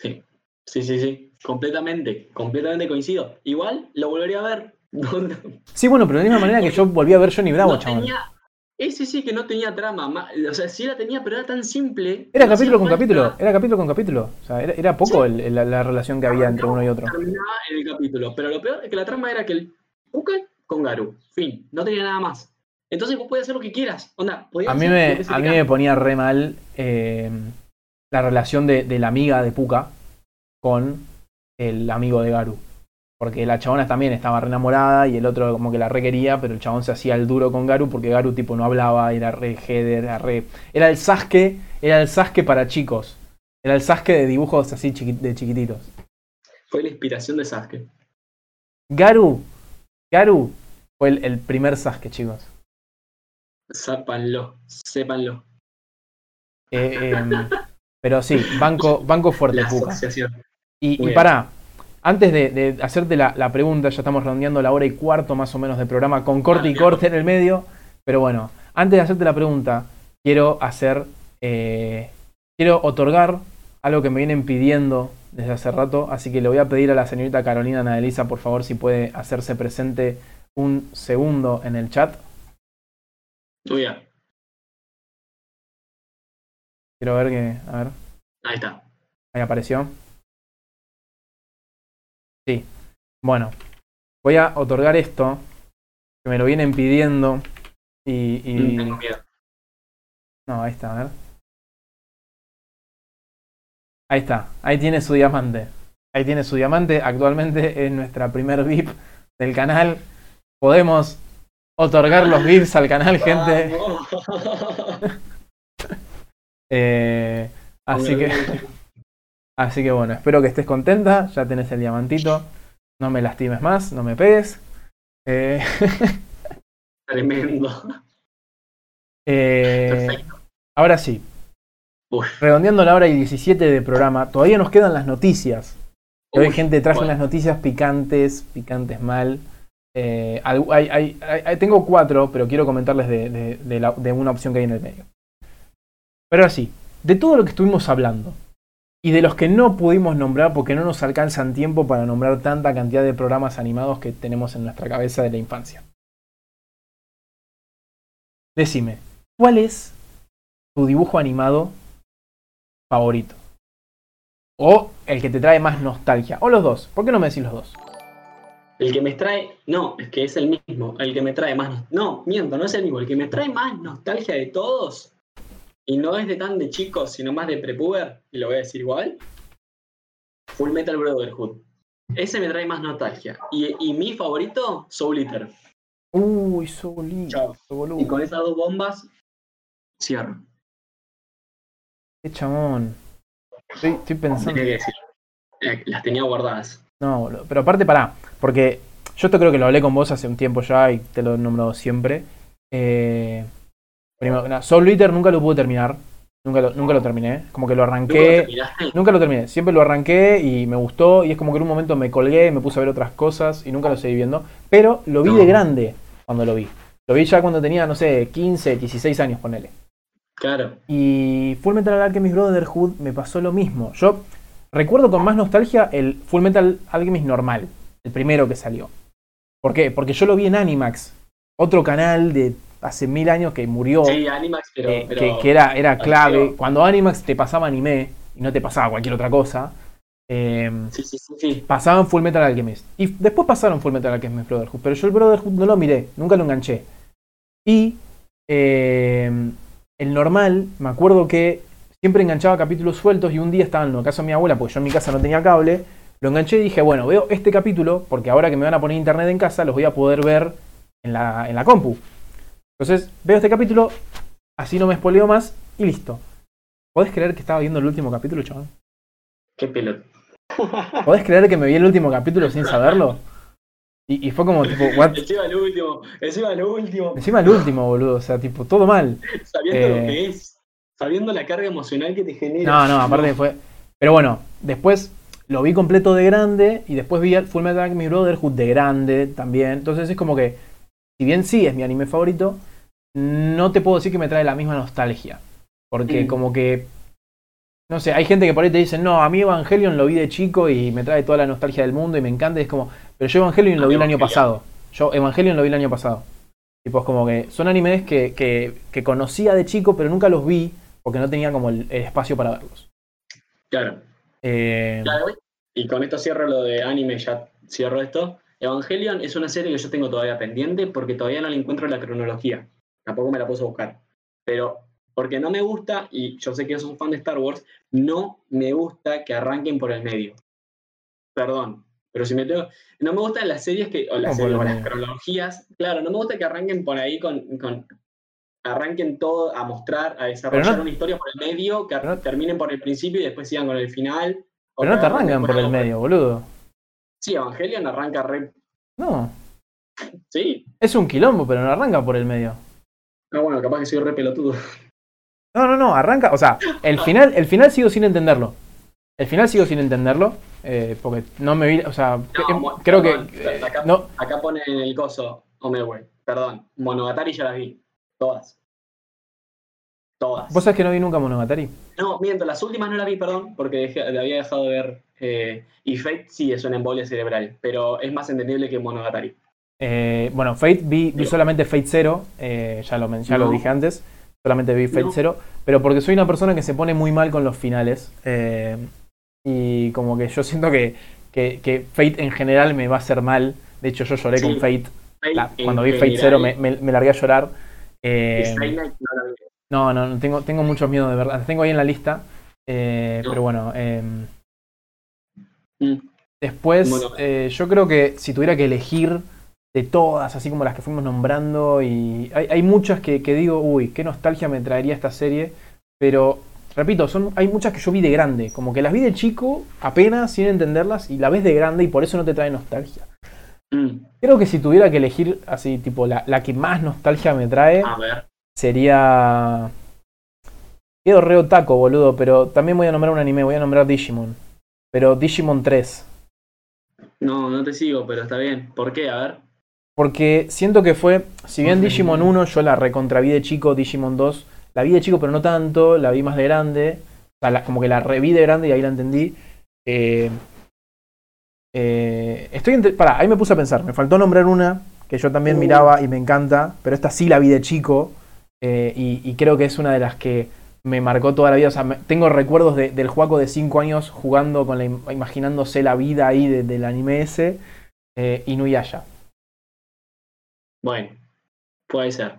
Sí, sí, sí, sí. Completamente, completamente coincido. Igual lo volvería a ver. Sí, bueno, pero de la misma manera que yo volví a ver Johnny Bravo, no tenía. Ese sí que no tenía trama. ma- O sea, sí la tenía, pero era tan simple. Era capítulo con capítulo, era capítulo con capítulo. O sea, era, era poco el- el- la, la relación que había entre uno y otro. Terminaba en el capítulo. Pero lo peor es que la trama era que el Puka con Garu. Fin. No tenía nada más. Entonces vos podías hacer lo que quieras. Onda, A mí me, a mí me ponía re mal eh, la relación de, de la amiga de Puka con el amigo de Garu. Porque la chabona también estaba re enamorada y el otro como que la re quería, pero el chabón se hacía el duro con Garu porque Garu tipo no hablaba, era re header, era re... Era el Sasuke, era el Sasuke para chicos. Era el Sasuke de dibujos así chiqui- de chiquititos. Fue la inspiración de Sasuke. Garu, Garu fue el, el primer Sasuke, chicos. Sépanlo, sépanlo. Eh, em, pero sí, banco, banco fuerte, La. Y, y pará, antes de, de hacerte la, la pregunta, ya estamos redondeando la hora y cuarto más o menos de programa, con corte Ah, y bien. corte en el medio. Pero bueno, antes de hacerte la pregunta, quiero hacer. eh, quiero otorgar algo que me vienen pidiendo desde hace rato. Así que le voy a pedir a la señorita Carolina Nadelisa, por favor, si puede hacerse presente un segundo en el chat. Muy bien. Quiero ver que. A ver. Ahí está. Ahí apareció. Sí. Bueno. Voy a otorgar esto. Que me lo vienen pidiendo. Y. y- Tengo miedo. No, ahí está, a ver. Ahí está. Ahí tiene su diamante. Ahí tiene su diamante. Actualmente es nuestra primer VIP del canal. Podemos otorgar los VIPs al canal, gente. Eh, así que. Así que bueno, espero que estés contenta. Ya tenés el diamantito. No me lastimes más, no me pegues. Eh, Tremendo. eh, Perfecto. ahora sí, Uf, redondeando la hora y 17 de programa, todavía nos quedan las noticias. Que hoy uf, gente traje bueno. unas noticias picantes, picantes mal. Eh, al- hay- hay- hay- tengo cuatro, pero quiero comentarles de, de- de la- de una opción que hay en el medio. Pero así, de todo lo que estuvimos hablando y de los que no pudimos nombrar porque no nos alcanzan tiempo para nombrar tanta cantidad de programas animados que tenemos en nuestra cabeza de la infancia. Decime, ¿cuál es tu dibujo animado favorito? O el que te trae más nostalgia. O los dos. ¿Por qué no me decís los dos? El que me trae, no, es que es el mismo, el que me trae más, no, miento, no es el mismo, el que me trae más nostalgia de todos, y no es de tan de chicos, sino más de prepuber, y lo voy a decir igual, Full Metal Brotherhood. Ese me trae más nostalgia. Y, y mi favorito, Soul Eater. Uy, Chao. boludo. Y con esas dos bombas, cierro. Qué chamón. Estoy, estoy Tenía pensando. que decir. Eh, las tenía guardadas. No, boludo. Pero aparte, pará. Porque yo esto creo que lo hablé con vos hace un tiempo ya y te lo he nombrado siempre. Eh, primero, nada, Soul Eater nunca lo pude terminar. Nunca lo, nunca lo terminé. Como que lo ¿Nunca lo arranqué. Nunca lo terminé. Siempre lo arranqué y me gustó. Y es como que en un momento me colgué, me puse a ver otras cosas y nunca lo seguí viendo. Pero lo vi No. de grande cuando lo vi. Lo vi ya cuando tenía, no sé, 15, 16 años, ponele. Claro. Y Full Metal Alchemist Brotherhood me pasó lo mismo. Yo recuerdo con más nostalgia el Full Metal Alchemist normal, el primero que salió. ¿Por qué? Porque yo lo vi en Animax, otro canal de hace mil años que murió, Sí, Animax, pero. eh, pero- que, que era, era clave. Cuando Animax te pasaba anime y no te pasaba cualquier otra cosa, eh, Sí, sí, sí, sí. pasaban Full Metal Alchemist. Y después pasaron Full Metal Alchemist Brotherhood, pero yo el Brotherhood no lo miré, nunca lo enganché. Y eh, el normal, me acuerdo que siempre enganchaba capítulos sueltos y un día estaba en la casa de mi abuela, porque yo en mi casa no tenía cable, lo enganché y dije, bueno, veo este capítulo, porque ahora que me van a poner internet en casa, los voy a poder ver en la, en la compu. Entonces, veo este capítulo, así no me espoleo más y listo. ¿Podés creer que estaba viendo el último capítulo, chaval? Qué pelota. ¿Podés creer que me vi el último capítulo sin saberlo? Y, y fue como tipo, what? Encima el último, encima el último. Encima el último, boludo. O sea, tipo, todo mal. Sabiendo Eh, lo que es. Sabiendo la carga emocional que te genera. No, no, aparte fue. Pero bueno, después lo vi completo de grande y después vi Full Metal Brotherhood de grande también. Entonces es como que, si bien sí es mi anime favorito, no te puedo decir que me trae la misma nostalgia. Porque Mm. como que. No sé, hay gente que por ahí te dice, no, a mí Evangelion lo vi de chico y me trae toda la nostalgia del mundo y me encanta. Y es como, pero yo Evangelion lo vi el año pasado. Yo Evangelion lo vi el año pasado. Tipo, es como que son animes que, que, que conocía de chico, pero nunca los vi porque no tenía como el, el espacio para verlos. Claro. Eh, Claro, Y con esto cierro lo de anime, ya cierro esto. Evangelion es una serie que yo tengo todavía pendiente porque todavía no le encuentro la cronología. Tampoco me la puse a buscar. Pero porque no me gusta, y yo sé que sos fan de Star Wars, no me gusta que arranquen por el medio. Perdón. Pero si me tengo. No me gustan las series que. O las, cronologías. Claro, no me gusta que arranquen por ahí con. con- arranquen todo a mostrar, a desarrollar no- una historia por el medio, que no- terminen por el principio y después sigan con el final. pero no te arrancan por el medio, boludo. Sí, Evangelion arranca re. No. Sí. Es un quilombo, pero no arranca por el medio. No, bueno, capaz que soy re pelotudo. No, no, no, arranca. O sea, el final, el final sigo sin entenderlo. El final sigo sin entenderlo. eh, porque no me vi. O sea, creo perdón, que. acá, no, acá pone en el coso Omewe. Perdón. Monogatari ya las vi. Todas. Todas. ¿Vos sabés que no vi nunca Monogatari? No, miento, las últimas no las vi, perdón, porque dejé- le había dejado de ver. eh, y Fate sí es una embolia cerebral, pero es más entendible que Monogatari. Eh, bueno, Fate vi, vi solamente Fate Zero. eh, ya lo, ya lo dije antes. Solamente vi Fate No. Zero. Pero porque soy una persona que se pone muy mal con los finales. eh, y como que yo siento que, que, que Fate en general me va a hacer mal. De hecho, yo lloré con. Fate. Fate La- en cuando vi Fate general, Zero me, me- me largué a llorar. no no, no, tengo, tengo muchos miedos de verdad. Tengo ahí en la lista. No. Pero bueno. Mm. Después, Bueno. yo creo que si tuviera que elegir de todas, así como las que fuimos nombrando, y hay, hay muchas que, que digo, uy, qué nostalgia me traería esta serie, pero repito, son, hay muchas que yo vi de grande, como que las vi de chico, apenas, sin entenderlas, y la ves de grande y por eso no te trae nostalgia. Mm. Creo que si tuviera que elegir así, tipo, la, la que más nostalgia me trae, A ver. sería... Quedo re otaco, boludo, pero también voy a nombrar un anime, voy a nombrar Digimon. Pero Digimon 3. No, no te sigo, pero está bien. ¿Por qué? A ver. Porque siento que fue, si bien. Digimon 1 yo la recontraví de chico, Digimon 2 la vi de chico pero no tanto, la vi más de grande, o sea, la- como que la reví de grande y ahí la entendí. Eh, eh, estoy pará, ahí me puse a pensar, me faltó nombrar una que yo también Uh. miraba y me encanta, pero esta sí la vi de chico eh, y, y creo que es una de las que me marcó toda la vida. O sea, me- tengo recuerdos de- del Juaco de 5 años jugando con la, im- imaginándose la vida ahí de- del anime ese, eh, Inuyasha. Bueno, puede ser.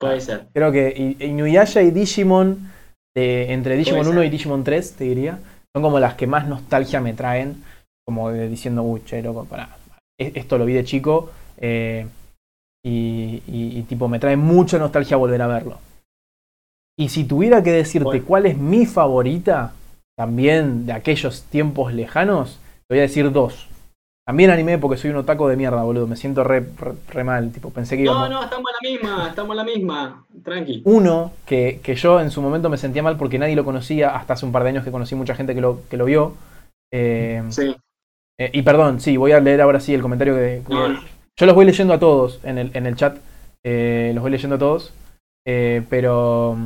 Puede ser. Creo que Inuyasha y Digimon, de- entre Digimon Puede 1 ser. y Digimon 3, te diría, son como las que más nostalgia me traen. Como de diciendo, uy, che, loco, pará. e- Esto lo vi de chico. eh, y, y- y, tipo, me trae mucha nostalgia volver a verlo. Y si tuviera que decirte Bueno. cuál es mi favorita, también de aquellos tiempos lejanos, te voy a decir dos. También anime porque soy un otaco de mierda, boludo. Me siento re, re, re mal. Tipo, pensé que No, íbamos. no, estamos en la misma, estamos en la misma. Tranqui. Uno que, que yo en su momento me sentía mal porque nadie lo conocía, hasta hace un par de años que conocí mucha gente que lo, que lo vio. Eh, Sí. eh, y perdón, sí, voy a leer ahora sí el comentario que... que- No, no. yo los voy leyendo a todos en el, en el chat. eh, los voy leyendo a todos. pero...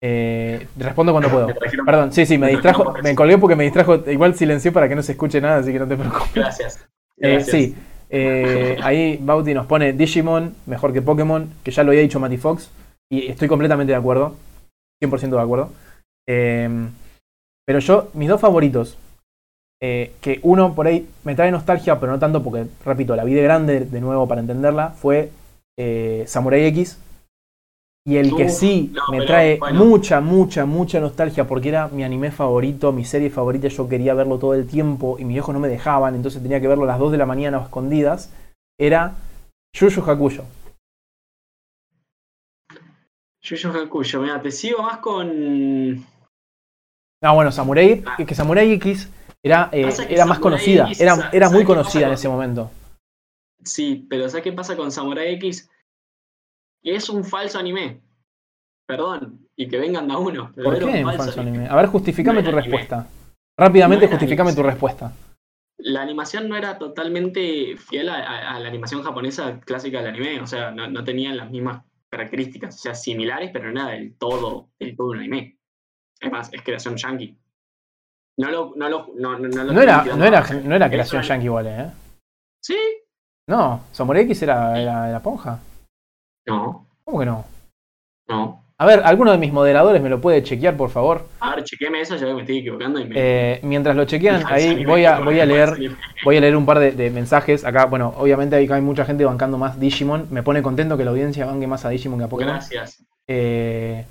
eh, respondo cuando puedo. Perdón, sí, sí, me distrajo. Me colgué porque me distrajo. Igual silencié para que no se escuche nada, así que no te preocupes. Gracias. Eh, sí, eh, ahí Bauti nos pone Digimon mejor que Pokémon, que ya lo había dicho Matty Fox, y estoy completamente de acuerdo, 100% de acuerdo. Eh, pero yo, mis dos favoritos, que uno por ahí me trae nostalgia, pero no tanto porque, repito, la vi de grande de nuevo para entenderla, fue Samurai X Y el que sí no, me pero, trae bueno. mucha, mucha, mucha nostalgia porque era mi anime favorito, mi serie favorita, yo quería verlo todo el tiempo y mis viejos no me dejaban, entonces tenía que verlo a las 2 de la mañana a escondidas, era Yu Yu Hakusho. Yu Yu Hakusho, mira, te sigo más con. Ah, bueno, Samurai, es que Samurai X era, eh, era más conocida, X, era, era muy ¿sabes qué pasa conocida en ese momento. Sí, pero ¿sabes qué pasa con Samurai X? Es un falso anime. Perdón, y que vengan de a uno. pero ¿Por qué un falso anime? A ver, justificame No tu anime. respuesta. Rápidamente No justificame tu respuesta. La animación no era totalmente fiel a, a- a la animación japonesa clásica del anime. O sea, no, no tenían las mismas características. O sea, similares, pero no era del todo, del todo un anime. Es más, es creación yankee. No lo. No, lo, no, no, no lo No era, no era, no era creación yankee igual, ¿eh? Sí. No, Samurai X era, era, era ponja. No, ¿Cómo que no? no. A ver, alguno de mis moderadores me lo puede chequear, por favor. A ver, chequeme eso, ya que me estoy equivocando y me. Eh, mientras lo chequean, ahí voy a, voy a leer voy a leer un par de, de mensajes. Acá, bueno, obviamente hay, hay mucha gente bancando más Digimon. Me pone contento que la audiencia banque más a Digimon que a Pokémon. Gracias. Eh,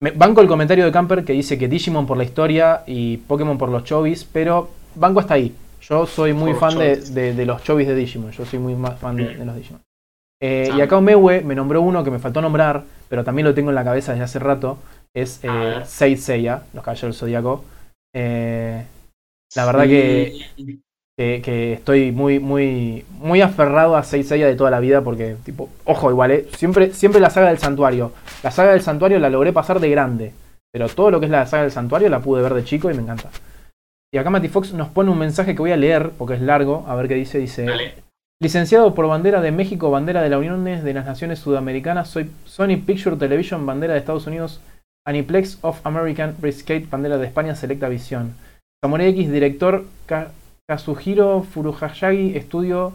me- banco el comentario de Camper que dice que Digimon por la historia y Pokémon por los chovis, pero banco hasta ahí. Yo soy muy Por fan de, de- de los chovis de Digimon. Yo soy muy más fan de los Digimon. Eh, y Sam. acá Omewe me nombró uno que me faltó nombrar, pero también lo tengo en la cabeza desde hace rato. Es eh, Seiya, los Caballeros del Zodíaco. Eh, la verdad que, Sí. que, que estoy muy, muy, muy aferrado a Saint Seiya de toda la vida porque, tipo, ojo, igual, ¿eh? siempre, siempre la saga del santuario. La saga del santuario la logré pasar de grande, pero todo lo que es la saga del santuario la pude ver de chico y me encanta. Y acá Matty Fox nos pone un mensaje que voy a leer porque es largo, a ver qué dice. Dice: Dale. Licenciado por bandera de México, bandera de la Unión de las Naciones Sudamericanas, soy Sony Picture Television, bandera de Estados Unidos, Aniplex of American Brisket, bandera de España, Selecta Visión. Samurai X, director Ka- Kazuhiro Furuhayagi, estudio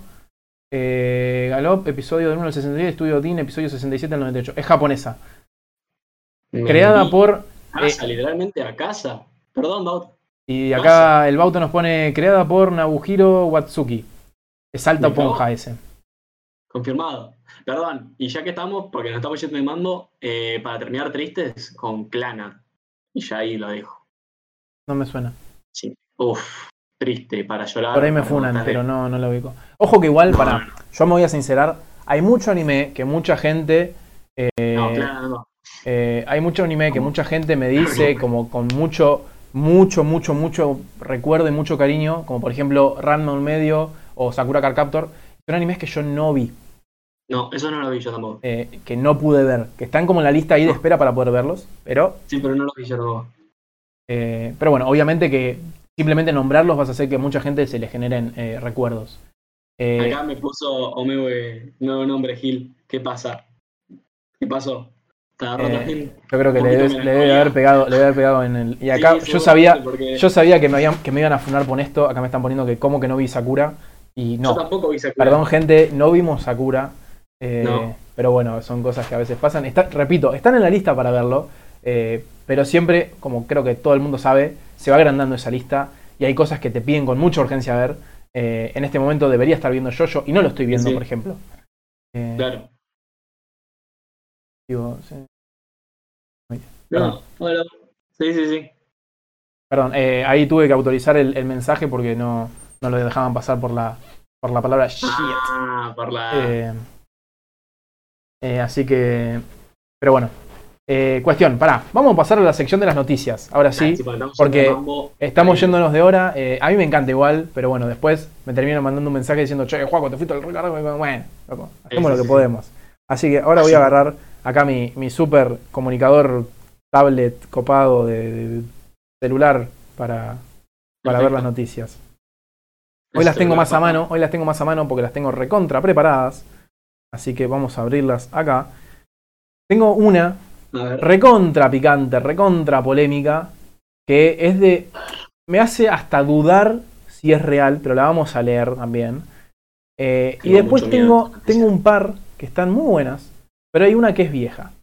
eh, Galop, episodio del 1 al 66, estudio DIN, episodio 67 al 98. Es japonesa. Creada por. casa, literalmente a casa. Perdón, Baut. Y acá el Bauto nos pone creada por Nabuhiro Watsuki. Es alta Mirá vos. ponja ese. Confirmado. Perdón, y ya que estamos, porque nos estamos yendo de mando, eh, para terminar tristes, con Clana. Y ya ahí lo dejo. No me suena. Sí. Uf, triste, para llorar. Por ahí me funan, pero no, no lo ubico. Ojo que igual, No, para, no, yo me voy a sincerar, hay mucho anime que mucha gente, eh, No, Clana no. eh, hay mucho anime que mucha gente me dice como con mucho, mucho, mucho, mucho recuerdo y mucho cariño, como por ejemplo un medio o Sakura Card Captor, son animes que yo no vi, No, eso no lo vi yo tampoco. eh, que no pude ver, que están como en la lista ahí de espera para poder verlos, pero, Sí, pero no lo vi yo tampoco. eh, pero bueno, obviamente que simplemente nombrarlos vas a hacer que a mucha gente se le generen eh, recuerdos. Acá me puso Omewe, nuevo nombre, Gil. ¿Qué pasa? ¿Qué pasó? ¿Está roto Eh, Gil? Yo creo que le, debes- debe haber pegado, le debe haber pegado en el. Y acá Sí, yo sabía, porque yo sabía que me habían, que me iban a funar por esto. Acá me están poniendo que como que no vi Sakura. Y yo no, tampoco vi Sakura. perdón gente, no vimos Sakura. eh, No. Pero bueno, son cosas que a veces pasan. Está, repito, están en la lista para verlo. eh, pero siempre, como creo que todo el mundo sabe, se va agrandando esa lista. Y hay cosas que te piden con mucha urgencia ver. Eh, en este momento debería estar viendo Jojo y no lo estoy viendo, Sí. por ejemplo. Claro. digo, sí. No. Sí, sí, sí. Perdón, ahí tuve que autorizar el, el mensaje porque no, no lo dejaban pasar por la, por la palabra shit. Ah, por la. Eh, eh, así que. Pero bueno. Eh, cuestión, pará. Vamos a pasar a la sección de las noticias. Ahora sí. estamos porque. Estamos yéndonos de hora. a mí me encanta igual, pero bueno, después me terminan mandando un mensaje diciendo, che, Juaco, te fuiste al Ricardo. Bueno, loco, hacemos lo que podemos. Así que ahora voy a agarrar acá mi, mi super comunicador tablet copado de, de celular para, para ver las noticias. Hoy las tengo más a mano, hoy las tengo más a mano porque las tengo recontra preparadas. Así que vamos a abrirlas acá. Tengo una recontra picante, recontra polémica, que es de... Me hace hasta dudar si es real, pero la vamos a leer también. Eh, y después tengo, tengo un par que están muy buenas, pero hay una que es vieja.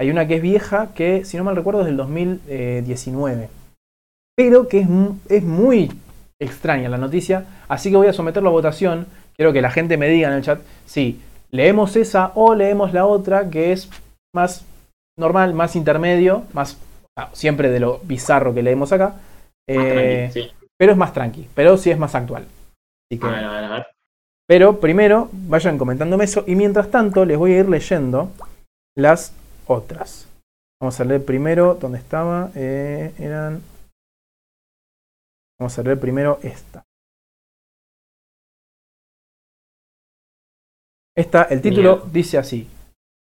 Hay una que es vieja que, si no mal recuerdo, es del 2019. Pero que es, es muy extraña la noticia, así que voy a someterlo a votación. Quiero que la gente me diga en el chat si leemos esa o leemos la otra, que es más normal, más intermedio, más ah, siempre de lo bizarro que leemos acá. Eh, tranqui, sí. pero es más tranqui, pero sí es más actual. Así que- A ver, a ver, a ver. pero primero vayan comentándome eso y mientras tanto les voy a ir leyendo las otras. Vamos a leer primero, ¿dónde estaba? Eh, eran... Vamos a leer primero esta. Esta, el título dice así.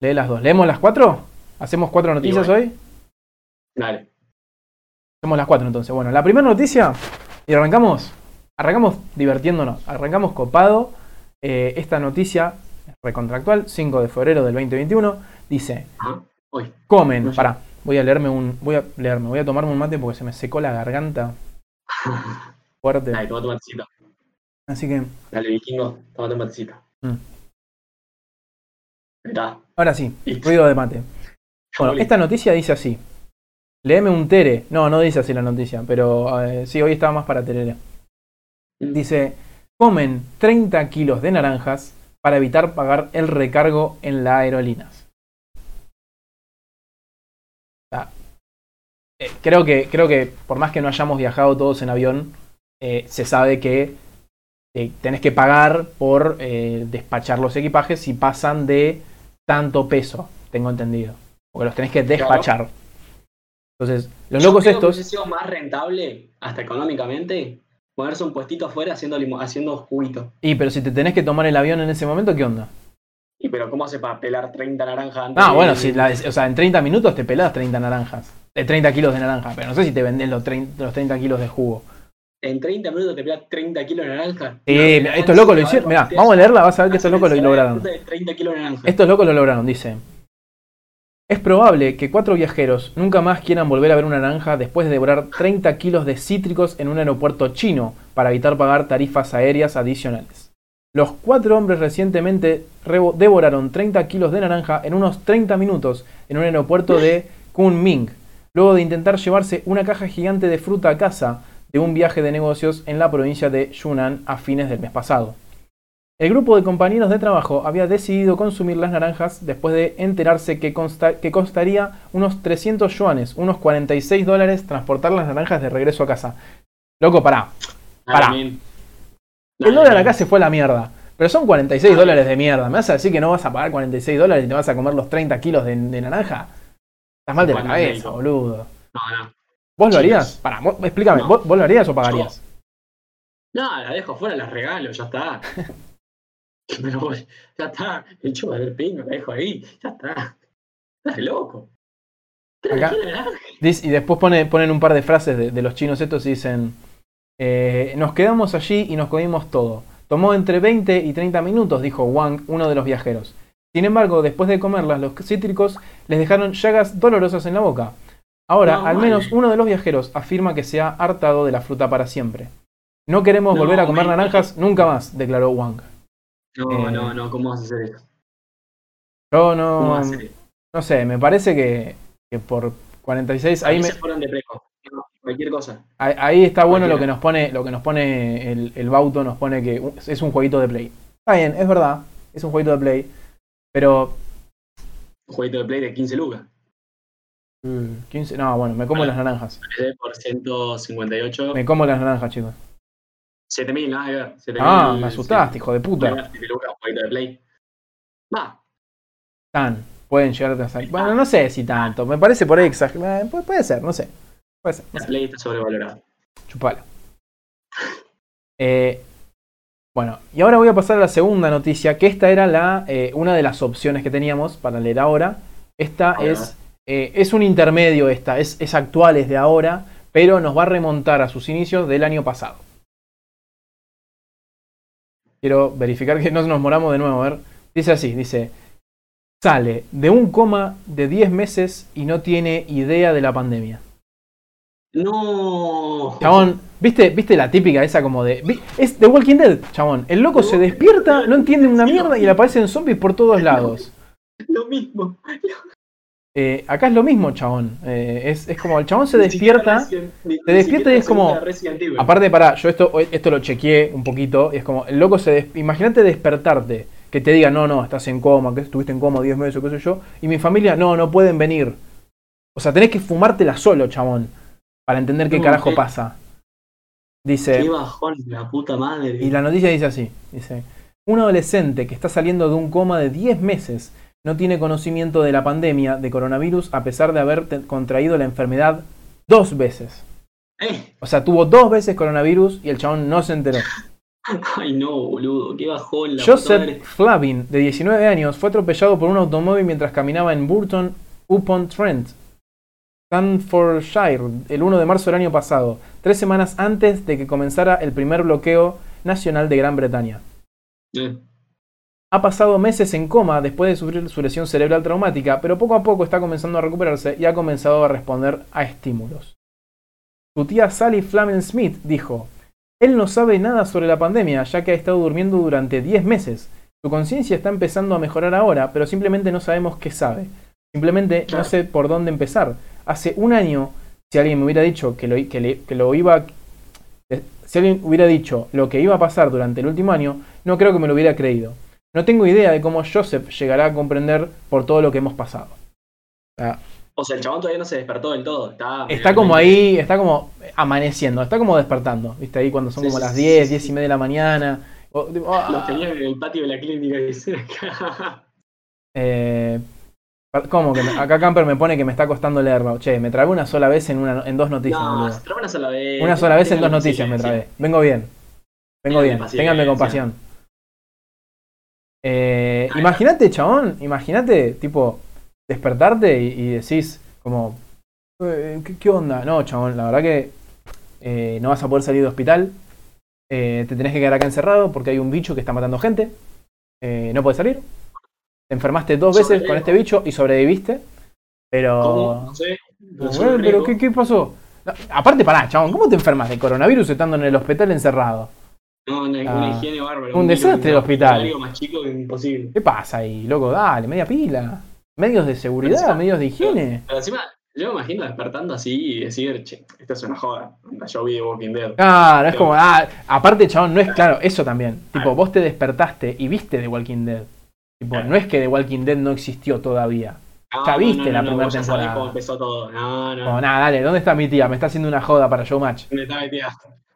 Lee las dos. ¿Leemos las cuatro? ¿Hacemos cuatro noticias bueno. hoy? Dale. Hacemos las cuatro entonces. Bueno, la primera noticia y arrancamos. Arrancamos divirtiéndonos. Arrancamos copado. Eh, esta noticia recontractual, 5 de febrero del 2021. Dice: Ajá. Uy. Comen. No sé. Pará, voy a leerme un. Voy a leerme, voy a tomarme un mate porque se me secó la garganta fuerte. Dale, toma tu matecito. Así que, Dale, vikingo, toma tu matecito. Mm. Está. ahora sí, ruido de mate. Bueno, esta noticia dice así. Léeme un tere. No, no dice así la noticia, pero eh, sí, hoy estaba más para terere. Dice, comen 30 kilos de naranjas para evitar pagar el recargo en las aerolíneas. Eh, creo, que, creo que por más que no hayamos viajado todos en avión, eh, se sabe que eh, tenés que pagar por despachar los equipajes si pasan de tanto peso, tengo entendido. Porque los tenés que despachar. Entonces, los Yo locos creo que estos... hubiese sido más rentable, hasta económicamente, ponerse un puestito afuera haciendo, limo- haciendo juguito. Y pero si te tenés que tomar el avión en ese momento, ¿qué onda? Y pero ¿cómo hace para pelar 30 naranjas antes? Ah, de- bueno, si la- o sea, en 30 minutos te pelás 30 naranjas. De 30 kilos de naranja, pero no sé si te venden los 30, los 30 kilos de jugo. En 30 minutos te pelas 30 kilos de naranja. Sí, No, mira, te estos locos lo hicieron. Mirá, vamos a leerla, vas a ver que estos locos lo lograron. 30 kilos de naranja. Estos locos lo lograron, dice. Es probable que cuatro viajeros nunca más quieran volver a ver una naranja después de devorar 30 kilos de cítricos en un aeropuerto chino para evitar pagar tarifas aéreas adicionales. Los cuatro hombres recientemente devoraron 30 kilos de naranja en unos 30 minutos en un aeropuerto de Kunming, luego de intentar llevarse una caja gigante de fruta a casa de un viaje de negocios en la provincia de Yunnan a fines del mes pasado. El grupo de compañeros de trabajo había decidido consumir las naranjas después de enterarse que, costaría unos 300 yuanes, unos 46 dólares, transportar las naranjas de regreso a casa. Loco, pará. Pará. El dólar acá se fue a la mierda. Pero son 46 Dale. dólares de mierda. ¿Me vas a decir que no vas a pagar 46 dólares y te vas a comer los 30 kilos de, de naranja? Estás mal de la cabeza, boludo. No, no. ¿Vos lo harías? Pará, vos- explícame, No. ¿vos, vos lo harías o pagarías? No, la dejo afuera, la regalo, ya está. Pero ya está. El chupa del pingo, la dejo ahí, ya está. Estás loco. Acá- y después pone- ponen un par de frases de, de los chinos estos y dicen, eh, nos quedamos allí y nos comimos todo. Tomó entre 20 y 30 minutos, dijo Wang, uno de los viajeros. Sin embargo, después de comerlas, los cítricos les dejaron llagas dolorosas en la boca. Ahora, No, al vale. menos uno de los viajeros afirma que se ha hartado de la fruta para siempre. No queremos No, volver a comer naranjas nunca más, declaró Wang. No, Eh, no, no, ¿cómo vas a hacer eso? Yo ¿Cómo no, vas a hacer eso? no sé, me parece que, que por 46 ahí Ahí me, fueron de preco. Cualquier cosa. Ahí, ahí está bueno lo que nos pone, lo que nos pone el, el Bauto, nos pone que es un jueguito de play. Está bien, es verdad, es un jueguito de play. Pero. Un jueguito de play de 15 lucas. mm, 15, no, bueno, me como las naranjas. Por 158. Me como las naranjas, chicos. 7000, nada que ver. 7000, Ah, me asustaste, hijo de puta. 7 lucas, un jueguito de play. Va, Tan, pueden llegar a salir. Bueno, no sé si tanto, me parece por ahí exagerado. Puede, puede ser, no sé. Puede ser, no la play está sobrevalorada. Chupalo. Eh, bueno, y ahora voy a pasar a la segunda noticia, que esta era la, eh, una de las opciones que teníamos para leer ahora. Esta es, eh, es un intermedio, esta, es, es actual, es de ahora, pero nos va a remontar a sus inicios del año pasado. Quiero verificar que no nos moramos de nuevo, a ver. Dice así, dice, sale de un coma de 10 meses y no tiene idea de la pandemia. No. Chabón, ¿viste, ¿viste la típica esa como de. Es The Walking Dead, chabón. El loco se despierta, no entiende una mierda y le aparecen zombies por todos lados. Lo mismo. Eh, acá es lo mismo, chabón. Eh, es, es como el chabón se despierta. se despierta y es como- Aparte, pará, yo esto, esto lo chequeé un poquito. y es como, el loco se des- Imagínate despertarte que te digan, no, no, estás en coma, que estuviste en coma 10 meses, qué sé yo, y mi familia, no, no pueden venir. O sea, tenés que fumártela solo, chabón, para entender qué carajo qué- pasa. Dice, Qué bajón, la puta madre. y la noticia dice así, dice, un adolescente que está saliendo de un coma de 10 meses no tiene conocimiento de la pandemia de coronavirus a pesar de haber contraído la enfermedad dos veces. Eh, O sea, tuvo dos veces coronavirus y el chabón no se enteró. ay no, boludo, qué bajón la Joseph madre. Flavin, de 19 años, fue atropellado por un automóvil mientras caminaba en Burton upon Trent, Staffordshire, el 1 de marzo del año pasado, tres semanas antes de que comenzara el primer bloqueo nacional de Gran Bretaña. Ha pasado meses en coma después de sufrir su lesión cerebral traumática, pero poco a poco está comenzando a recuperarse y ha comenzado a responder a estímulos. Su tía Sally Flamen Smith dijo, él no sabe nada sobre la pandemia, ya que ha estado durmiendo durante 10 meses. Su conciencia está empezando a mejorar ahora, pero simplemente no sabemos qué sabe. Simplemente no sé por dónde empezar. Hace un año, si alguien me hubiera dicho que lo, que le- que lo iba... eh, Si alguien hubiera dicho lo que iba a pasar durante el último año, no creo que me lo hubiera creído. No tengo idea de cómo Joseph llegará a comprender por todo lo que hemos pasado. O sea, O sea, el chabón todavía no se despertó del todo. Está, está como ahí, está como amaneciendo, está como despertando. ¿Viste? Ahí cuando son Sí, como sí, las sí, 10, sí, 10 y media de la mañana. O- tipo, ah, Los tenía en el patio de la clínica. dice. eh, ¿Cómo que me- acá Camper me pone que me está costando leerlo? Che, me trabé una sola vez en, una, en dos noticias, no, se una sola vez. Una sola vez en dos noticias me trabé. Vengo bien. Vengo bien. Ténganme compasión. Eh, imagínate, chabón, imagínate, tipo, despertarte y, y decís, como, eh, ¿qué, qué onda? No, chabón, la verdad que eh, no vas a poder salir de hospital. eh, te tenés que quedar acá encerrado porque hay un bicho que está matando gente. no puedes salir. Te enfermaste dos veces Sobrevivo. con este bicho y sobreviviste. Pero. ¿Cómo? No sé. Bueno, pero. ¿qué, qué pasó? No, aparte, pará, chabón, ¿cómo te enfermas de coronavirus estando en el hospital encerrado? No, una, Ah. una higiene bárbara. Un desastre el hospital. Algo más chico que imposible. ¿Qué pasa ahí, loco? Dale, media pila. Medios de seguridad, Encima- medios de higiene. Pero encima, yo me imagino despertando así y decir, che, esta es una joda. Yo vi The Walking Dead. Claro, es como, ah, aparte, chabón, no es claro, eso también. Tipo, vos te despertaste y viste The Walking Dead. Tipo, no es que The Walking Dead no existió todavía. No, ya viste no, la no, primera ya sabés temporada. cómo empezó todo. No, no. Nada, dale, ¿dónde está mi tía? Me está haciendo una joda para Showmatch. ¿Dónde está mi tía?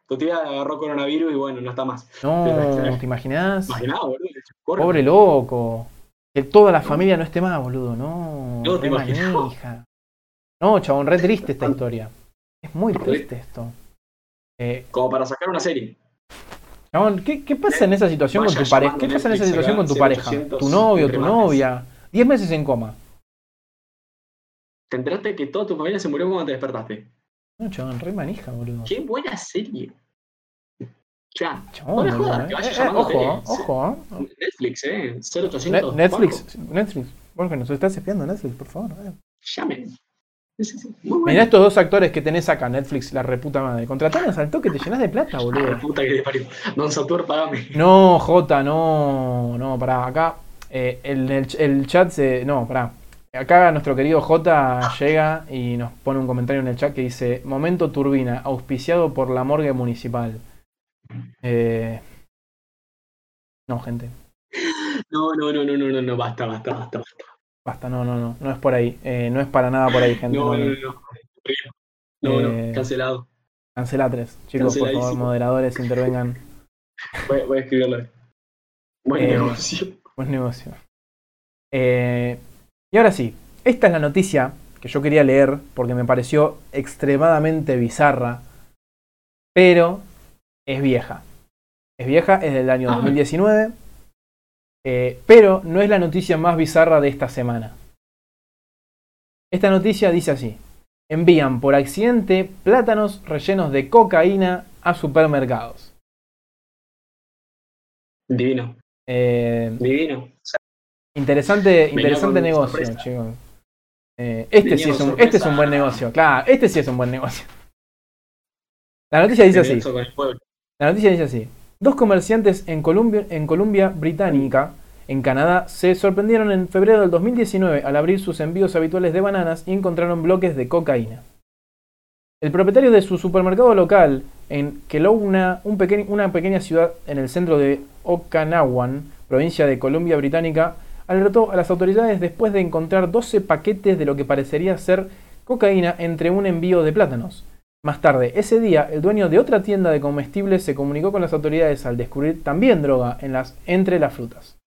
Tu tía agarró coronavirus y bueno, no está más. No, ¿te imaginas? Imaginado, boludo. Corre. Pobre loco. Que toda la familia no esté más, boludo. No, No, te manija. No, chabón, re triste esta historia. Es muy triste esto. Eh, Como para sacar una serie. Chabón, ¿qué, qué pasa en esa situación con tu pareja? ¿Qué pasa en esa situación con tu pareja? 0800 Tu novio, tu novia. Diez meses en coma. Te enteraste que toda tu familia se murió cuando te despertaste. No, chabón, re manija, boludo. Qué buena serie. Ya. Chabón, No me jodas, que vaya Eh, eh, ojo, ojo. eh. Netflix, eh. Ne- 0800. Netflix, Netflix. Borja, nos estás espiando Netflix, por favor. eh. Llamen. Sí, sí, sí. Muy Mirá estos dos actores que tenés acá, Netflix, la reputa madre. Contratanos al toque, te llenas de plata, La boludo. puta que te parió. Don Satur, pagame. No, Jota, no, no, pará, acá eh, el, el, el chat se... No, pará. Acá nuestro querido Jota llega y nos pone un comentario en el chat que dice Momento Turbina, auspiciado por la morgue municipal. Eh, no, gente. No, no, no, no, no, no, no, basta, basta, basta, basta. Basta, no, no, no. No es por ahí. eh, no es para nada por ahí, gente. No, no, no, no. no. Eh, cancelado. Cancela tres. Chicos, por favor, moderadores, intervengan. Voy, voy a escribirlo. Buen Eh, negocio. Buen negocio. Eh, y ahora sí, esta es la noticia que yo quería leer porque me pareció extremadamente bizarra, pero es vieja. Es vieja, es del año Ah. 2019, eh, pero no es la noticia más bizarra de esta semana. Esta noticia dice así. Envían por accidente plátanos rellenos de cocaína a supermercados. Divino, Eh, divino. Interesante, interesante negocio, chicos. Eh, este, Venía sí es un, este es un buen negocio, claro, este sí es un buen negocio. La noticia dice así, la noticia dice así. Dos comerciantes en Columbia, en Británica, en Canadá, se sorprendieron en febrero del 2019 al abrir sus envíos habituales de bananas y encontraron bloques de cocaína. El propietario de su supermercado local en Kelowna, una pequeña ciudad en el centro de Okanawan, provincia de Columbia Británica, alertó a las autoridades después de encontrar 12 paquetes de lo que parecería ser cocaína entre un envío de plátanos. Más tarde, ese día, el dueño de otra tienda de comestibles se comunicó con las autoridades al descubrir también droga en las, entre las frutas.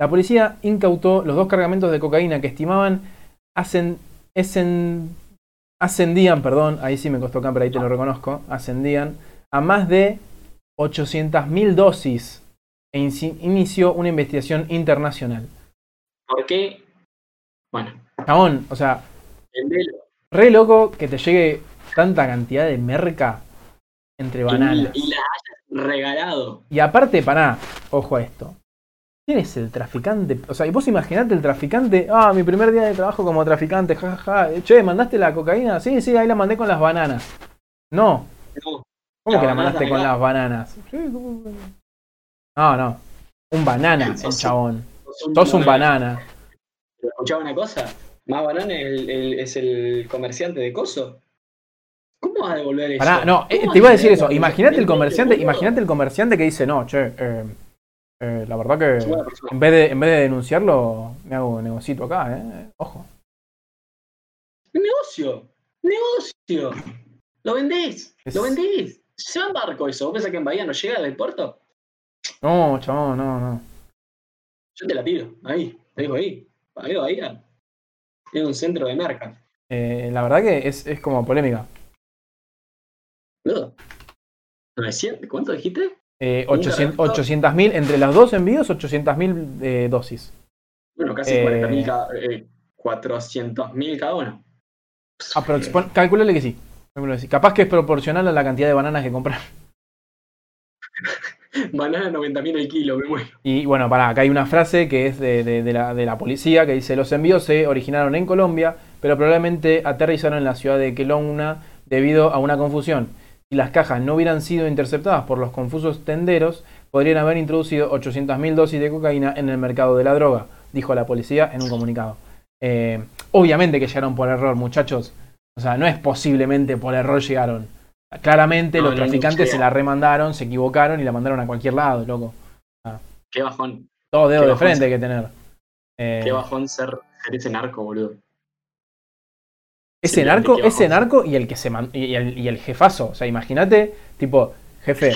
La policía incautó los dos cargamentos de cocaína que estimaban ascendían, perdón, ahí sí me costó pero ahí te lo reconozco, ascendían a más de 800.000 dosis e inició una investigación internacional. ¿Por qué? Bueno. Chabón, o sea, re loco que te llegue tanta cantidad de merca entre bananas. Y, la hayas regalado. Y aparte, para, ojo a esto. ¿Quién es el traficante? O sea, y vos imaginate el traficante. Ah, mi primer día de trabajo como traficante, jajaja. Che, ¿mandaste la cocaína? Sí, sí, ahí la mandé con las bananas. No. ¿Cómo que la mandaste con las bananas? No, no. Un banana, el chabón. Sos un banana. ¿Escuchaba una cosa? Más banana es el, comerciante de coso. ¿Cómo vas a devolver eso? no, eh, te iba a decir eso. Imagínate el comerciante, imagínate el comerciante que dice, no, che, eh, eh, la verdad que en vez, de, en vez de denunciarlo, me hago un negocito acá, ¿eh? Ojo. Negocio, negocio. Lo vendés, lo vendés. Se va en barco eso. ¿Vos pensás que en Bahía no llega del puerto? No, chabón, no, no. Yo te la tiro, ahí, te digo ahí. Bahía, Bahía. Es un centro de merca. Eh, la verdad que es, es como polémica. No. ¿Cuánto dijiste? Eh, 800.000, entre los dos envíos, 800.000 eh, dosis. Bueno, casi 40.000 eh, cada, 400.000 eh, cada uno. Ah, pero calculale que sí. Capaz que es proporcional a la cantidad de bananas que compran. Banana 90.000 el kilo, me muero. Y bueno, para acá hay una frase que es de, la, de, la, policía que dice: Los envíos se originaron en Colombia, pero probablemente aterrizaron en la ciudad de Kelowna debido a una confusión si las cajas no hubieran sido interceptadas por los confusos tenderos, podrían haber introducido 800.000 dosis de cocaína en el mercado de la droga, dijo la policía en un comunicado. Eh, obviamente que llegaron por error, muchachos. O sea, no es posiblemente por error llegaron. Claramente los traficantes se la remandaron, se equivocaron y la mandaron a cualquier lado, loco. Qué bajón. Todo dedo de frente hay que tener. Qué eh, bajón ser, ser ese narco, boludo. Ese narco, ese narco y el que se y el, y el jefazo. O sea, imagínate, tipo, jefe,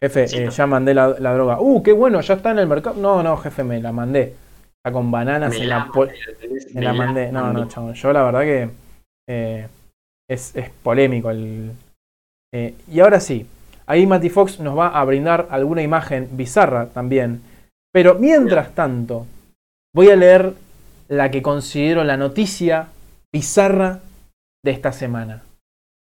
jefe, eh, ya mandé la, droga. Uh, qué bueno, ya está en el mercado. No, no, jefe, me la mandé. Está con bananas en la, me la mandé. No, no, chabón. Yo la verdad que eh, es, es, polémico el. Eh, y ahora sí, ahí Matty Fox nos va a brindar alguna imagen bizarra también. Pero mientras tanto, voy a leer la que considero la noticia bizarra de esta semana.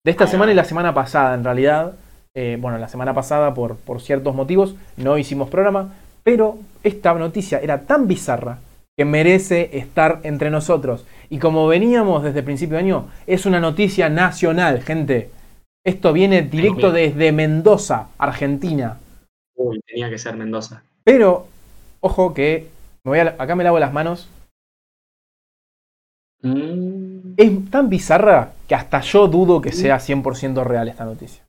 De esta semana y la semana pasada, en realidad. Eh, bueno, la semana pasada, por, por ciertos motivos, no hicimos programa, pero esta noticia era tan bizarra que merece estar entre nosotros. Y como veníamos desde el principio de año, es una noticia nacional, gente. Esto viene directo desde Mendoza, Argentina. Uy, tenía que ser Mendoza. Pero, ojo que, me voy acá me lavo las manos. Mm es tan bizarra que hasta yo dudo que sea 100% real esta noticia.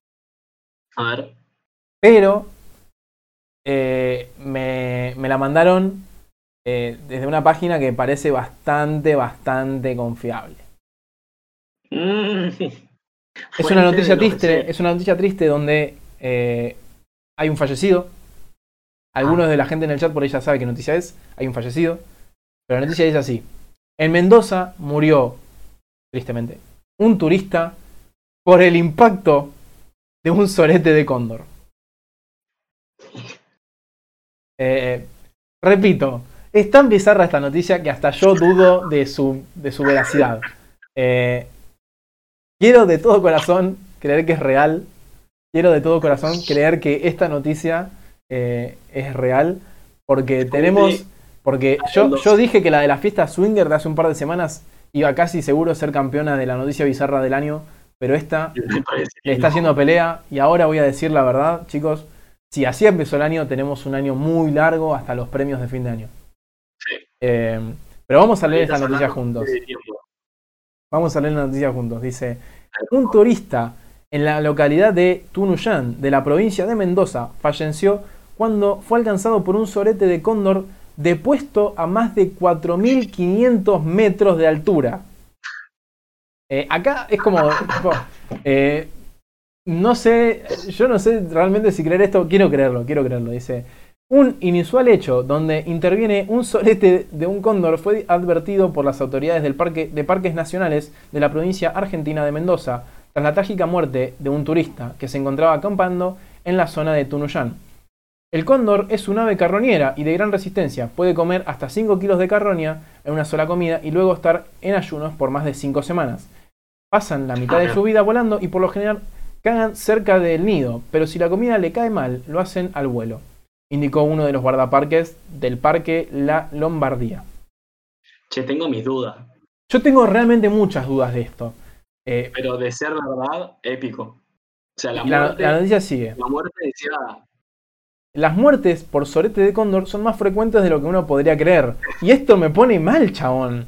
A ver. Pero eh, me, la mandaron eh, desde una página que parece bastante, bastante confiable. Mm. Es una noticia triste, es una noticia triste donde eh, hay un fallecido. Algunos ah. de la gente en el chat por ahí ya sabe qué noticia es. Hay un fallecido. Pero la noticia dice así. En Mendoza murió tristemente, un turista por el impacto de un solete de cóndor. Eh, repito, es tan bizarra esta noticia que hasta yo dudo de su, de su veracidad. Eh, quiero de todo corazón creer que es real. Quiero de todo corazón creer que esta noticia eh, es real. Porque tenemos. Porque yo, yo dije que la de la fiesta swinger de hace un par de semanas iba casi seguro a ser campeona de la noticia bizarra del año, pero esta le está haciendo pelea y ahora voy a decir la verdad, chicos, si así empezó el año, tenemos un año muy largo hasta los premios de fin de año. Eh, pero vamos a leer esta noticia juntos. Vamos a leer la noticia juntos. Dice, un turista en la localidad de Tunuyán, de la provincia de Mendoza, falleció cuando fue alcanzado por un sorete de cóndor depuesto a más de 4.500 metros de altura. Eh, acá es como... eh, no sé, yo no sé realmente si creer esto, quiero creerlo, quiero creerlo, dice. Un inusual hecho donde interviene un solete de un cóndor fue advertido por las autoridades del parque, de parques nacionales de la provincia argentina de Mendoza tras la trágica muerte de un turista que se encontraba acampando en la zona de Tunuyán. El cóndor es un ave carroñera y de gran resistencia. Puede comer hasta 5 kilos de carroña en una sola comida y luego estar en ayunos por más de 5 semanas. Pasan la mitad de su vida volando y por lo general cagan cerca del nido, pero si la comida le cae mal, lo hacen al vuelo, indicó uno de los guardaparques del parque La Lombardía. Che, tengo mis dudas. Yo tengo realmente muchas dudas de esto. Eh, Pero de ser verdad, épico. O sea, la muerte, la noticia sigue. la muerte deseada. Las muertes por sorete de cóndor son más frecuentes de lo que uno podría creer. Y esto me pone mal, chabón.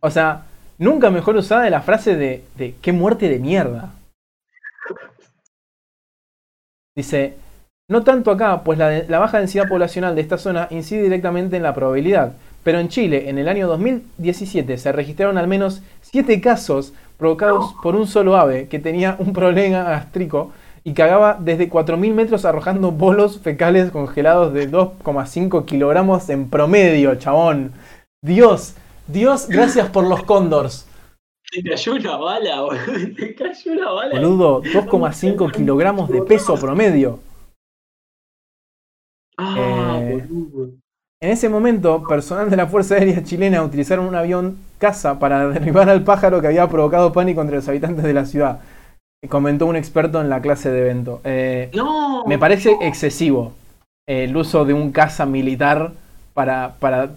O sea, nunca mejor usada de la frase de, de qué muerte de mierda. Dice, no tanto acá, pues la, baja densidad poblacional de esta zona incide directamente en la probabilidad. Pero en Chile, en el año 2017, se registraron al menos 7 casos provocados por un solo ave que tenía un problema gástrico y cagaba desde 4.000 metros arrojando bolos fecales congelados de 2,5 kilogramos en promedio, chabón. Dios, Dios, gracias por los cóndors. Te cayó una bala, boludo. Te cayó una bala. Boludo, 2,5 kilogramos de peso promedio. Ah, Eh, boludo. En ese momento, personal de la Fuerza Aérea Chilena utilizaron un avión caza para derribar al pájaro que había provocado pánico entre los habitantes de la ciudad. Comentó un experto en la clase de evento. Eh, No. me parece excesivo eh, el uso de un caza militar para, para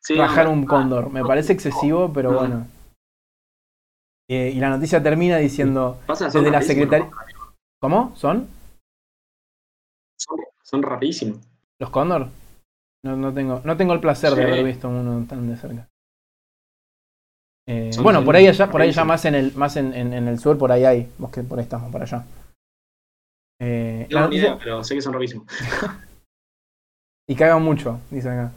Sí, rajar no, un cóndor. Me parece excesivo, pero no. bueno. Eh, y la noticia termina diciendo, desde la secretaría... ¿Cómo? ¿Son? Son, son rapidísimos. ¿Los cóndor? No, no, tengo, no tengo el placer de haber visto uno tan de cerca. Eh, bueno, por ahí allá, por ahí ya rarísimos. más en el, más en, en- en el sur, por ahí hay. Vos que por ahí estamos, por allá. Eh, la No, ni noticia- idea, pero sé que son rapidísimos. y cagan mucho, dice acá.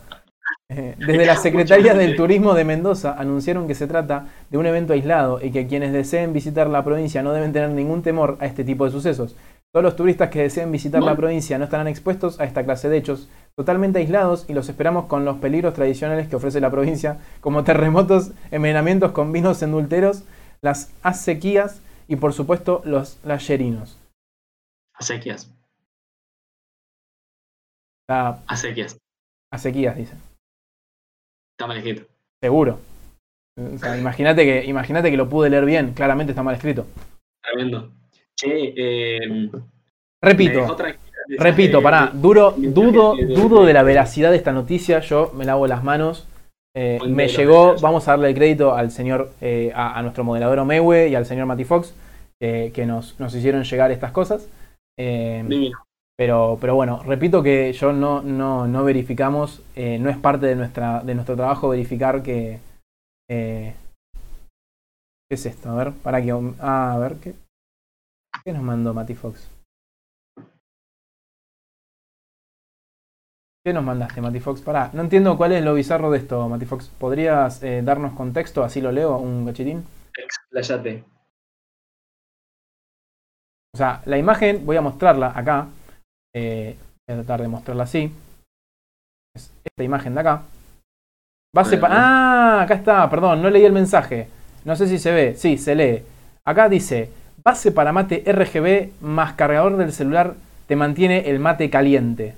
Eh, desde la Secretaría del Turismo de Mendoza anunciaron que se trata de un evento aislado y que quienes deseen visitar la provincia no deben tener ningún temor a este tipo de sucesos. Todos los turistas que deseen visitar la provincia no estarán expuestos a esta clase de hechos, totalmente aislados y los esperamos con los peligros tradicionales que ofrece la provincia, como terremotos, envenenamientos con vinos endulteros, las acequias y por supuesto los layerinos. Acequias. Ah, Acequias. acequías, dice. Está mal escrito. Seguro. O sea, imagínate que, imagínate que lo pude leer bien, claramente está mal escrito. Tremendo. Che, eh. dejó Repito, repito, pará, duro, dudo, dudo de la veracidad de esta noticia, yo me lavo las manos. Eh, me llegó, vamos a darle el crédito al señor, eh, a, a nuestro moderador Omewe y al señor Mati Fox, eh, que nos, nos hicieron llegar estas cosas. Divino. Pero, pero bueno, repito que yo no, no, no verificamos, no es parte de, nuestra, de nuestro trabajo verificar que... ¿Qué es esto? A ver, para que... Ah, a ver, ¿qué, ¿qué nos mandó Mati Fox? ¿Qué nos mandaste, Mati Fox? Pará, no entiendo cuál es lo bizarro de esto, Mati Fox. ¿Podrías eh, darnos contexto? Así lo leo, un gachitín. Expláyate. O sea, la imagen, voy a mostrarla acá. Eh, voy a tratar de mostrarla así. Es esta imagen de acá. Hola, pa- ah, acá está, perdón, no leí el mensaje. No sé si se ve. Sí, se lee. Acá dice, base para mate RGB más cargador del celular te mantiene el mate caliente.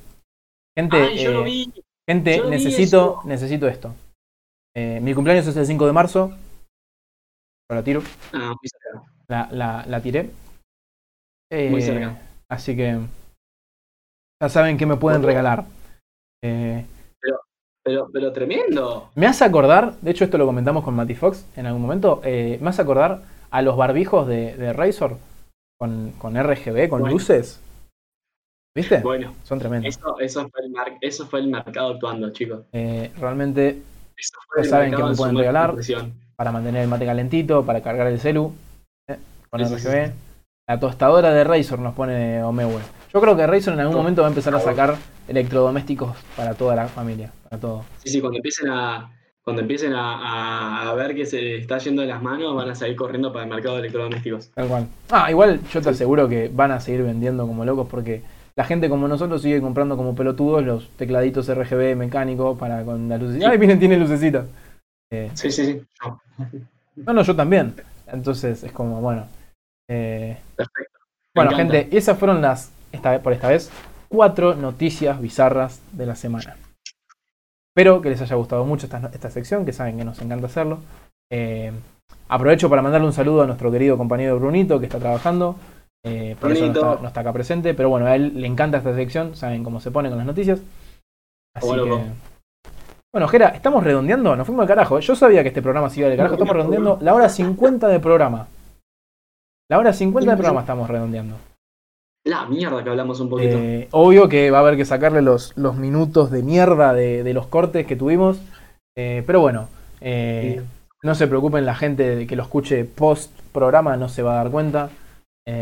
Gente, Ay, yo lo eh, vi. gente yo necesito, necesito esto. Eh, mi cumpleaños es el 5 de marzo. La tiro. Ah, muy cerca. La, la, la tiré. Muy Eh, cerca. Así que ya saben que me pueden regalar. Eh, Pero, pero tremendo. me hace acordar, de hecho esto lo comentamos con Matty Fox en algún momento, eh, me hace acordar a los barbijos de, de Razor con, con RGB, con Bueno. luces. ¿Viste? Bueno, Son tremendos. eso, eso, fue el mar- eso fue el mercado actuando, chicos. Eh, realmente Eso fue saben que me pueden regalar. para mantener el mate calentito, para cargar el celu, eh, con sí, RGB. La tostadora de Razor nos pone Omewe. Yo creo que Razor en algún momento va a empezar a sacar electrodomésticos para toda la familia, para todo. Sí, sí, cuando empiecen a, cuando empiecen a, a, ver que se está yendo de las manos, van a salir corriendo para el mercado de electrodomésticos. Tal cual. Ah, igual yo te aseguro que van a seguir vendiendo como locos porque la gente como nosotros sigue comprando como pelotudos los tecladitos RGB mecánicos para con la lucecita. ¡Ay, miren, tiene lucecita! Eh, sí, sí, sí. No. no, yo también. Entonces es como, bueno. Eh, Perfecto. bueno, gente, esas fueron las, esta, por esta vez, cuatro noticias bizarras de la semana. Espero que les haya gustado mucho esta, esta sección, que saben que nos encanta hacerlo. Eh, aprovecho para mandarle un saludo a nuestro querido compañero Brunito, que está trabajando. Eh, por eso no está, acá presente. Pero bueno, a él le encanta esta sección, saben cómo se pone con las noticias. Así que. Bueno, Jera, estamos redondeando, nos fuimos al carajo. Yo sabía que este programa se iba al carajo, estamos redondeando la hora 50 de programa. La hora 50 de programa estamos redondeando. La mierda que hablamos un poquito. Eh, obvio que va a haber que sacarle los, los minutos de mierda de, los cortes que tuvimos. Eh, pero bueno, eh, no se preocupen, la gente que lo escuche post programa no se va a dar cuenta.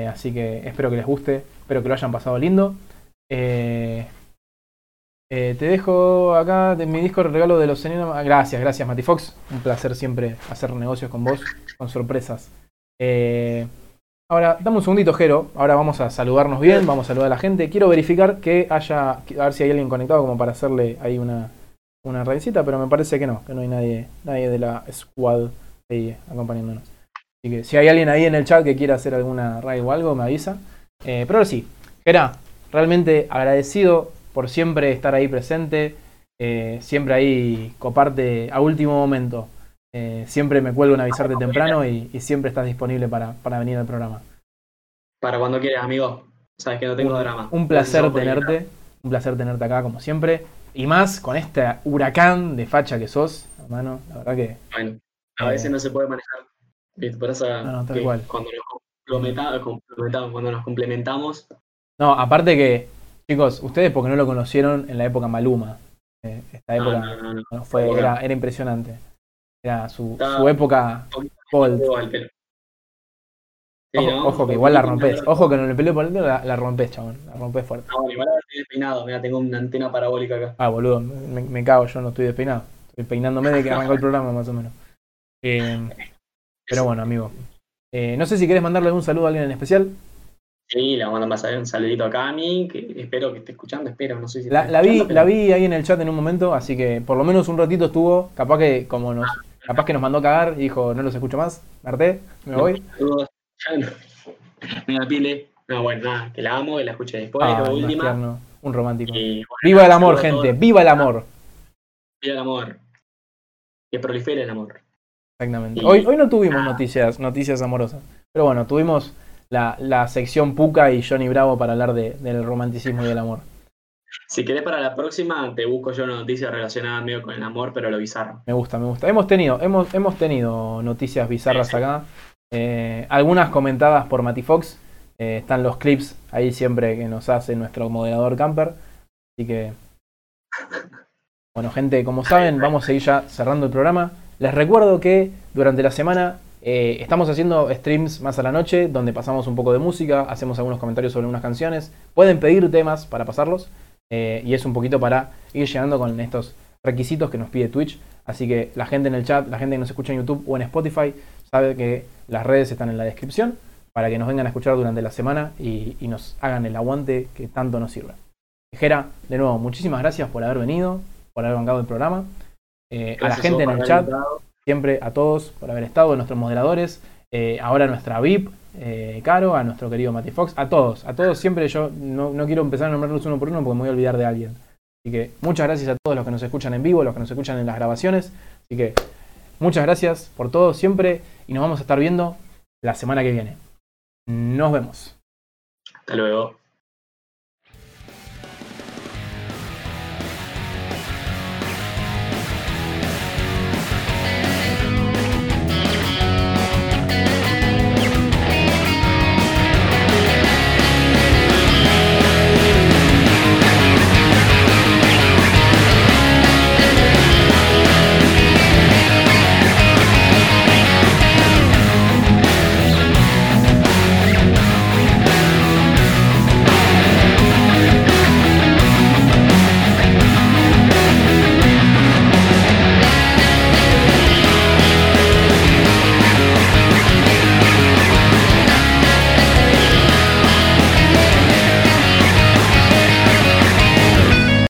así que espero que les guste, espero que lo hayan pasado lindo. te dejo acá de mi disco regalo de los señores. Ah, gracias, gracias Mati Fox. Un placer siempre hacer negocios con vos, con sorpresas. Ahora, dame un segundito, Jero. Ahora vamos a saludarnos bien, vamos a saludar a la gente. Quiero verificar que haya, a ver si hay alguien conectado como para hacerle ahí una, una pero me parece que no, que no hay nadie, nadie de la squad ahí acompañándonos. Así que si hay alguien ahí en el chat que quiera hacer alguna raid o algo, me avisa. Eh, pero ahora sí, Jera, realmente agradecido por siempre estar ahí presente, eh, siempre ahí coparte a último momento. Eh, siempre me cuelgo en avisarte temprano y, siempre estás disponible para, venir al programa. Para cuando quieras, amigo. Sabes que no tengo drama. Un placer tenerte. Un placer tenerte acá, como siempre. Y más con este huracán de facha que sos, hermano. La verdad que. Bueno, a veces no se puede manejar. Por eso cuando nos cuando nos complementamos. No, aparte que, chicos, ustedes porque no lo conocieron en la época Maluma. Eh, esta época fue, era impresionante. Era su, su época ojo, que igual la rompes. Ojo que en el pelo por la, la rompes, chabón. La rompes fuerte. No, igual estoy despeinado. Mira, tengo una antena parabólica acá. Ah, boludo. Me, me, cago, yo no estoy despeinado. Estoy peinándome de que arrancó el programa, más o menos. Eh, pero bueno, amigo. Eh, no sé si quieres mandarle algún saludo a alguien en especial. Sí, le a mandar un saludito acá a mí, que espero que esté escuchando, espero, no sé si la, la vi, la vi ahí en el chat en un momento, así que por lo menos un ratito estuvo, capaz que como nos Capaz que nos mandó a cagar y dijo, no los escucho más, me me voy. Mira, pile. No, bueno, nada, que la amo, que la escuché después, ah, última. Un romántico. viva el amor, gente, viva el amor. Viva el amor. Que prolifere el amor. Exactamente. Hoy, hoy no tuvimos noticias, noticias amorosas. Pero bueno, tuvimos la, la sección Puka y Johnny Bravo para hablar de, del romanticismo y del amor. Si querés para la próxima, te busco yo una noticia relacionada medio con el amor, pero lo bizarro. Me gusta, me gusta. Hemos tenido, hemos, hemos tenido noticias bizarras acá. Eh, algunas comentadas por Mati Fox. Eh, están los clips ahí siempre que nos hace nuestro moderador camper. Así que. Bueno, gente, como saben, vamos a ir ya cerrando el programa. Les recuerdo que durante la semana eh, estamos haciendo streams más a la noche, donde pasamos un poco de música, hacemos algunos comentarios sobre unas canciones. Pueden pedir temas para pasarlos. Eh, y es un poquito para ir llegando con estos requisitos que nos pide Twitch. Así que la gente en el chat, la gente que nos escucha en YouTube o en Spotify, sabe que las redes están en la descripción para que nos vengan a escuchar durante la semana y, nos hagan el aguante que tanto nos sirve. Jera, de nuevo, muchísimas gracias por haber venido, por haber bancado el programa. Eh, a la gente en el chat, siempre a todos por haber estado, a nuestros moderadores, eh, ahora nuestra VIP, eh, Caro, a nuestro querido Mati Fox, a todos, a todos siempre yo no, quiero empezar a nombrarlos uno por uno porque me voy a olvidar de alguien. Así que muchas gracias a todos los que nos escuchan en vivo, los que nos escuchan en las grabaciones. Así que muchas gracias por todo siempre y nos vamos a estar viendo la semana que viene. Nos vemos. Hasta luego.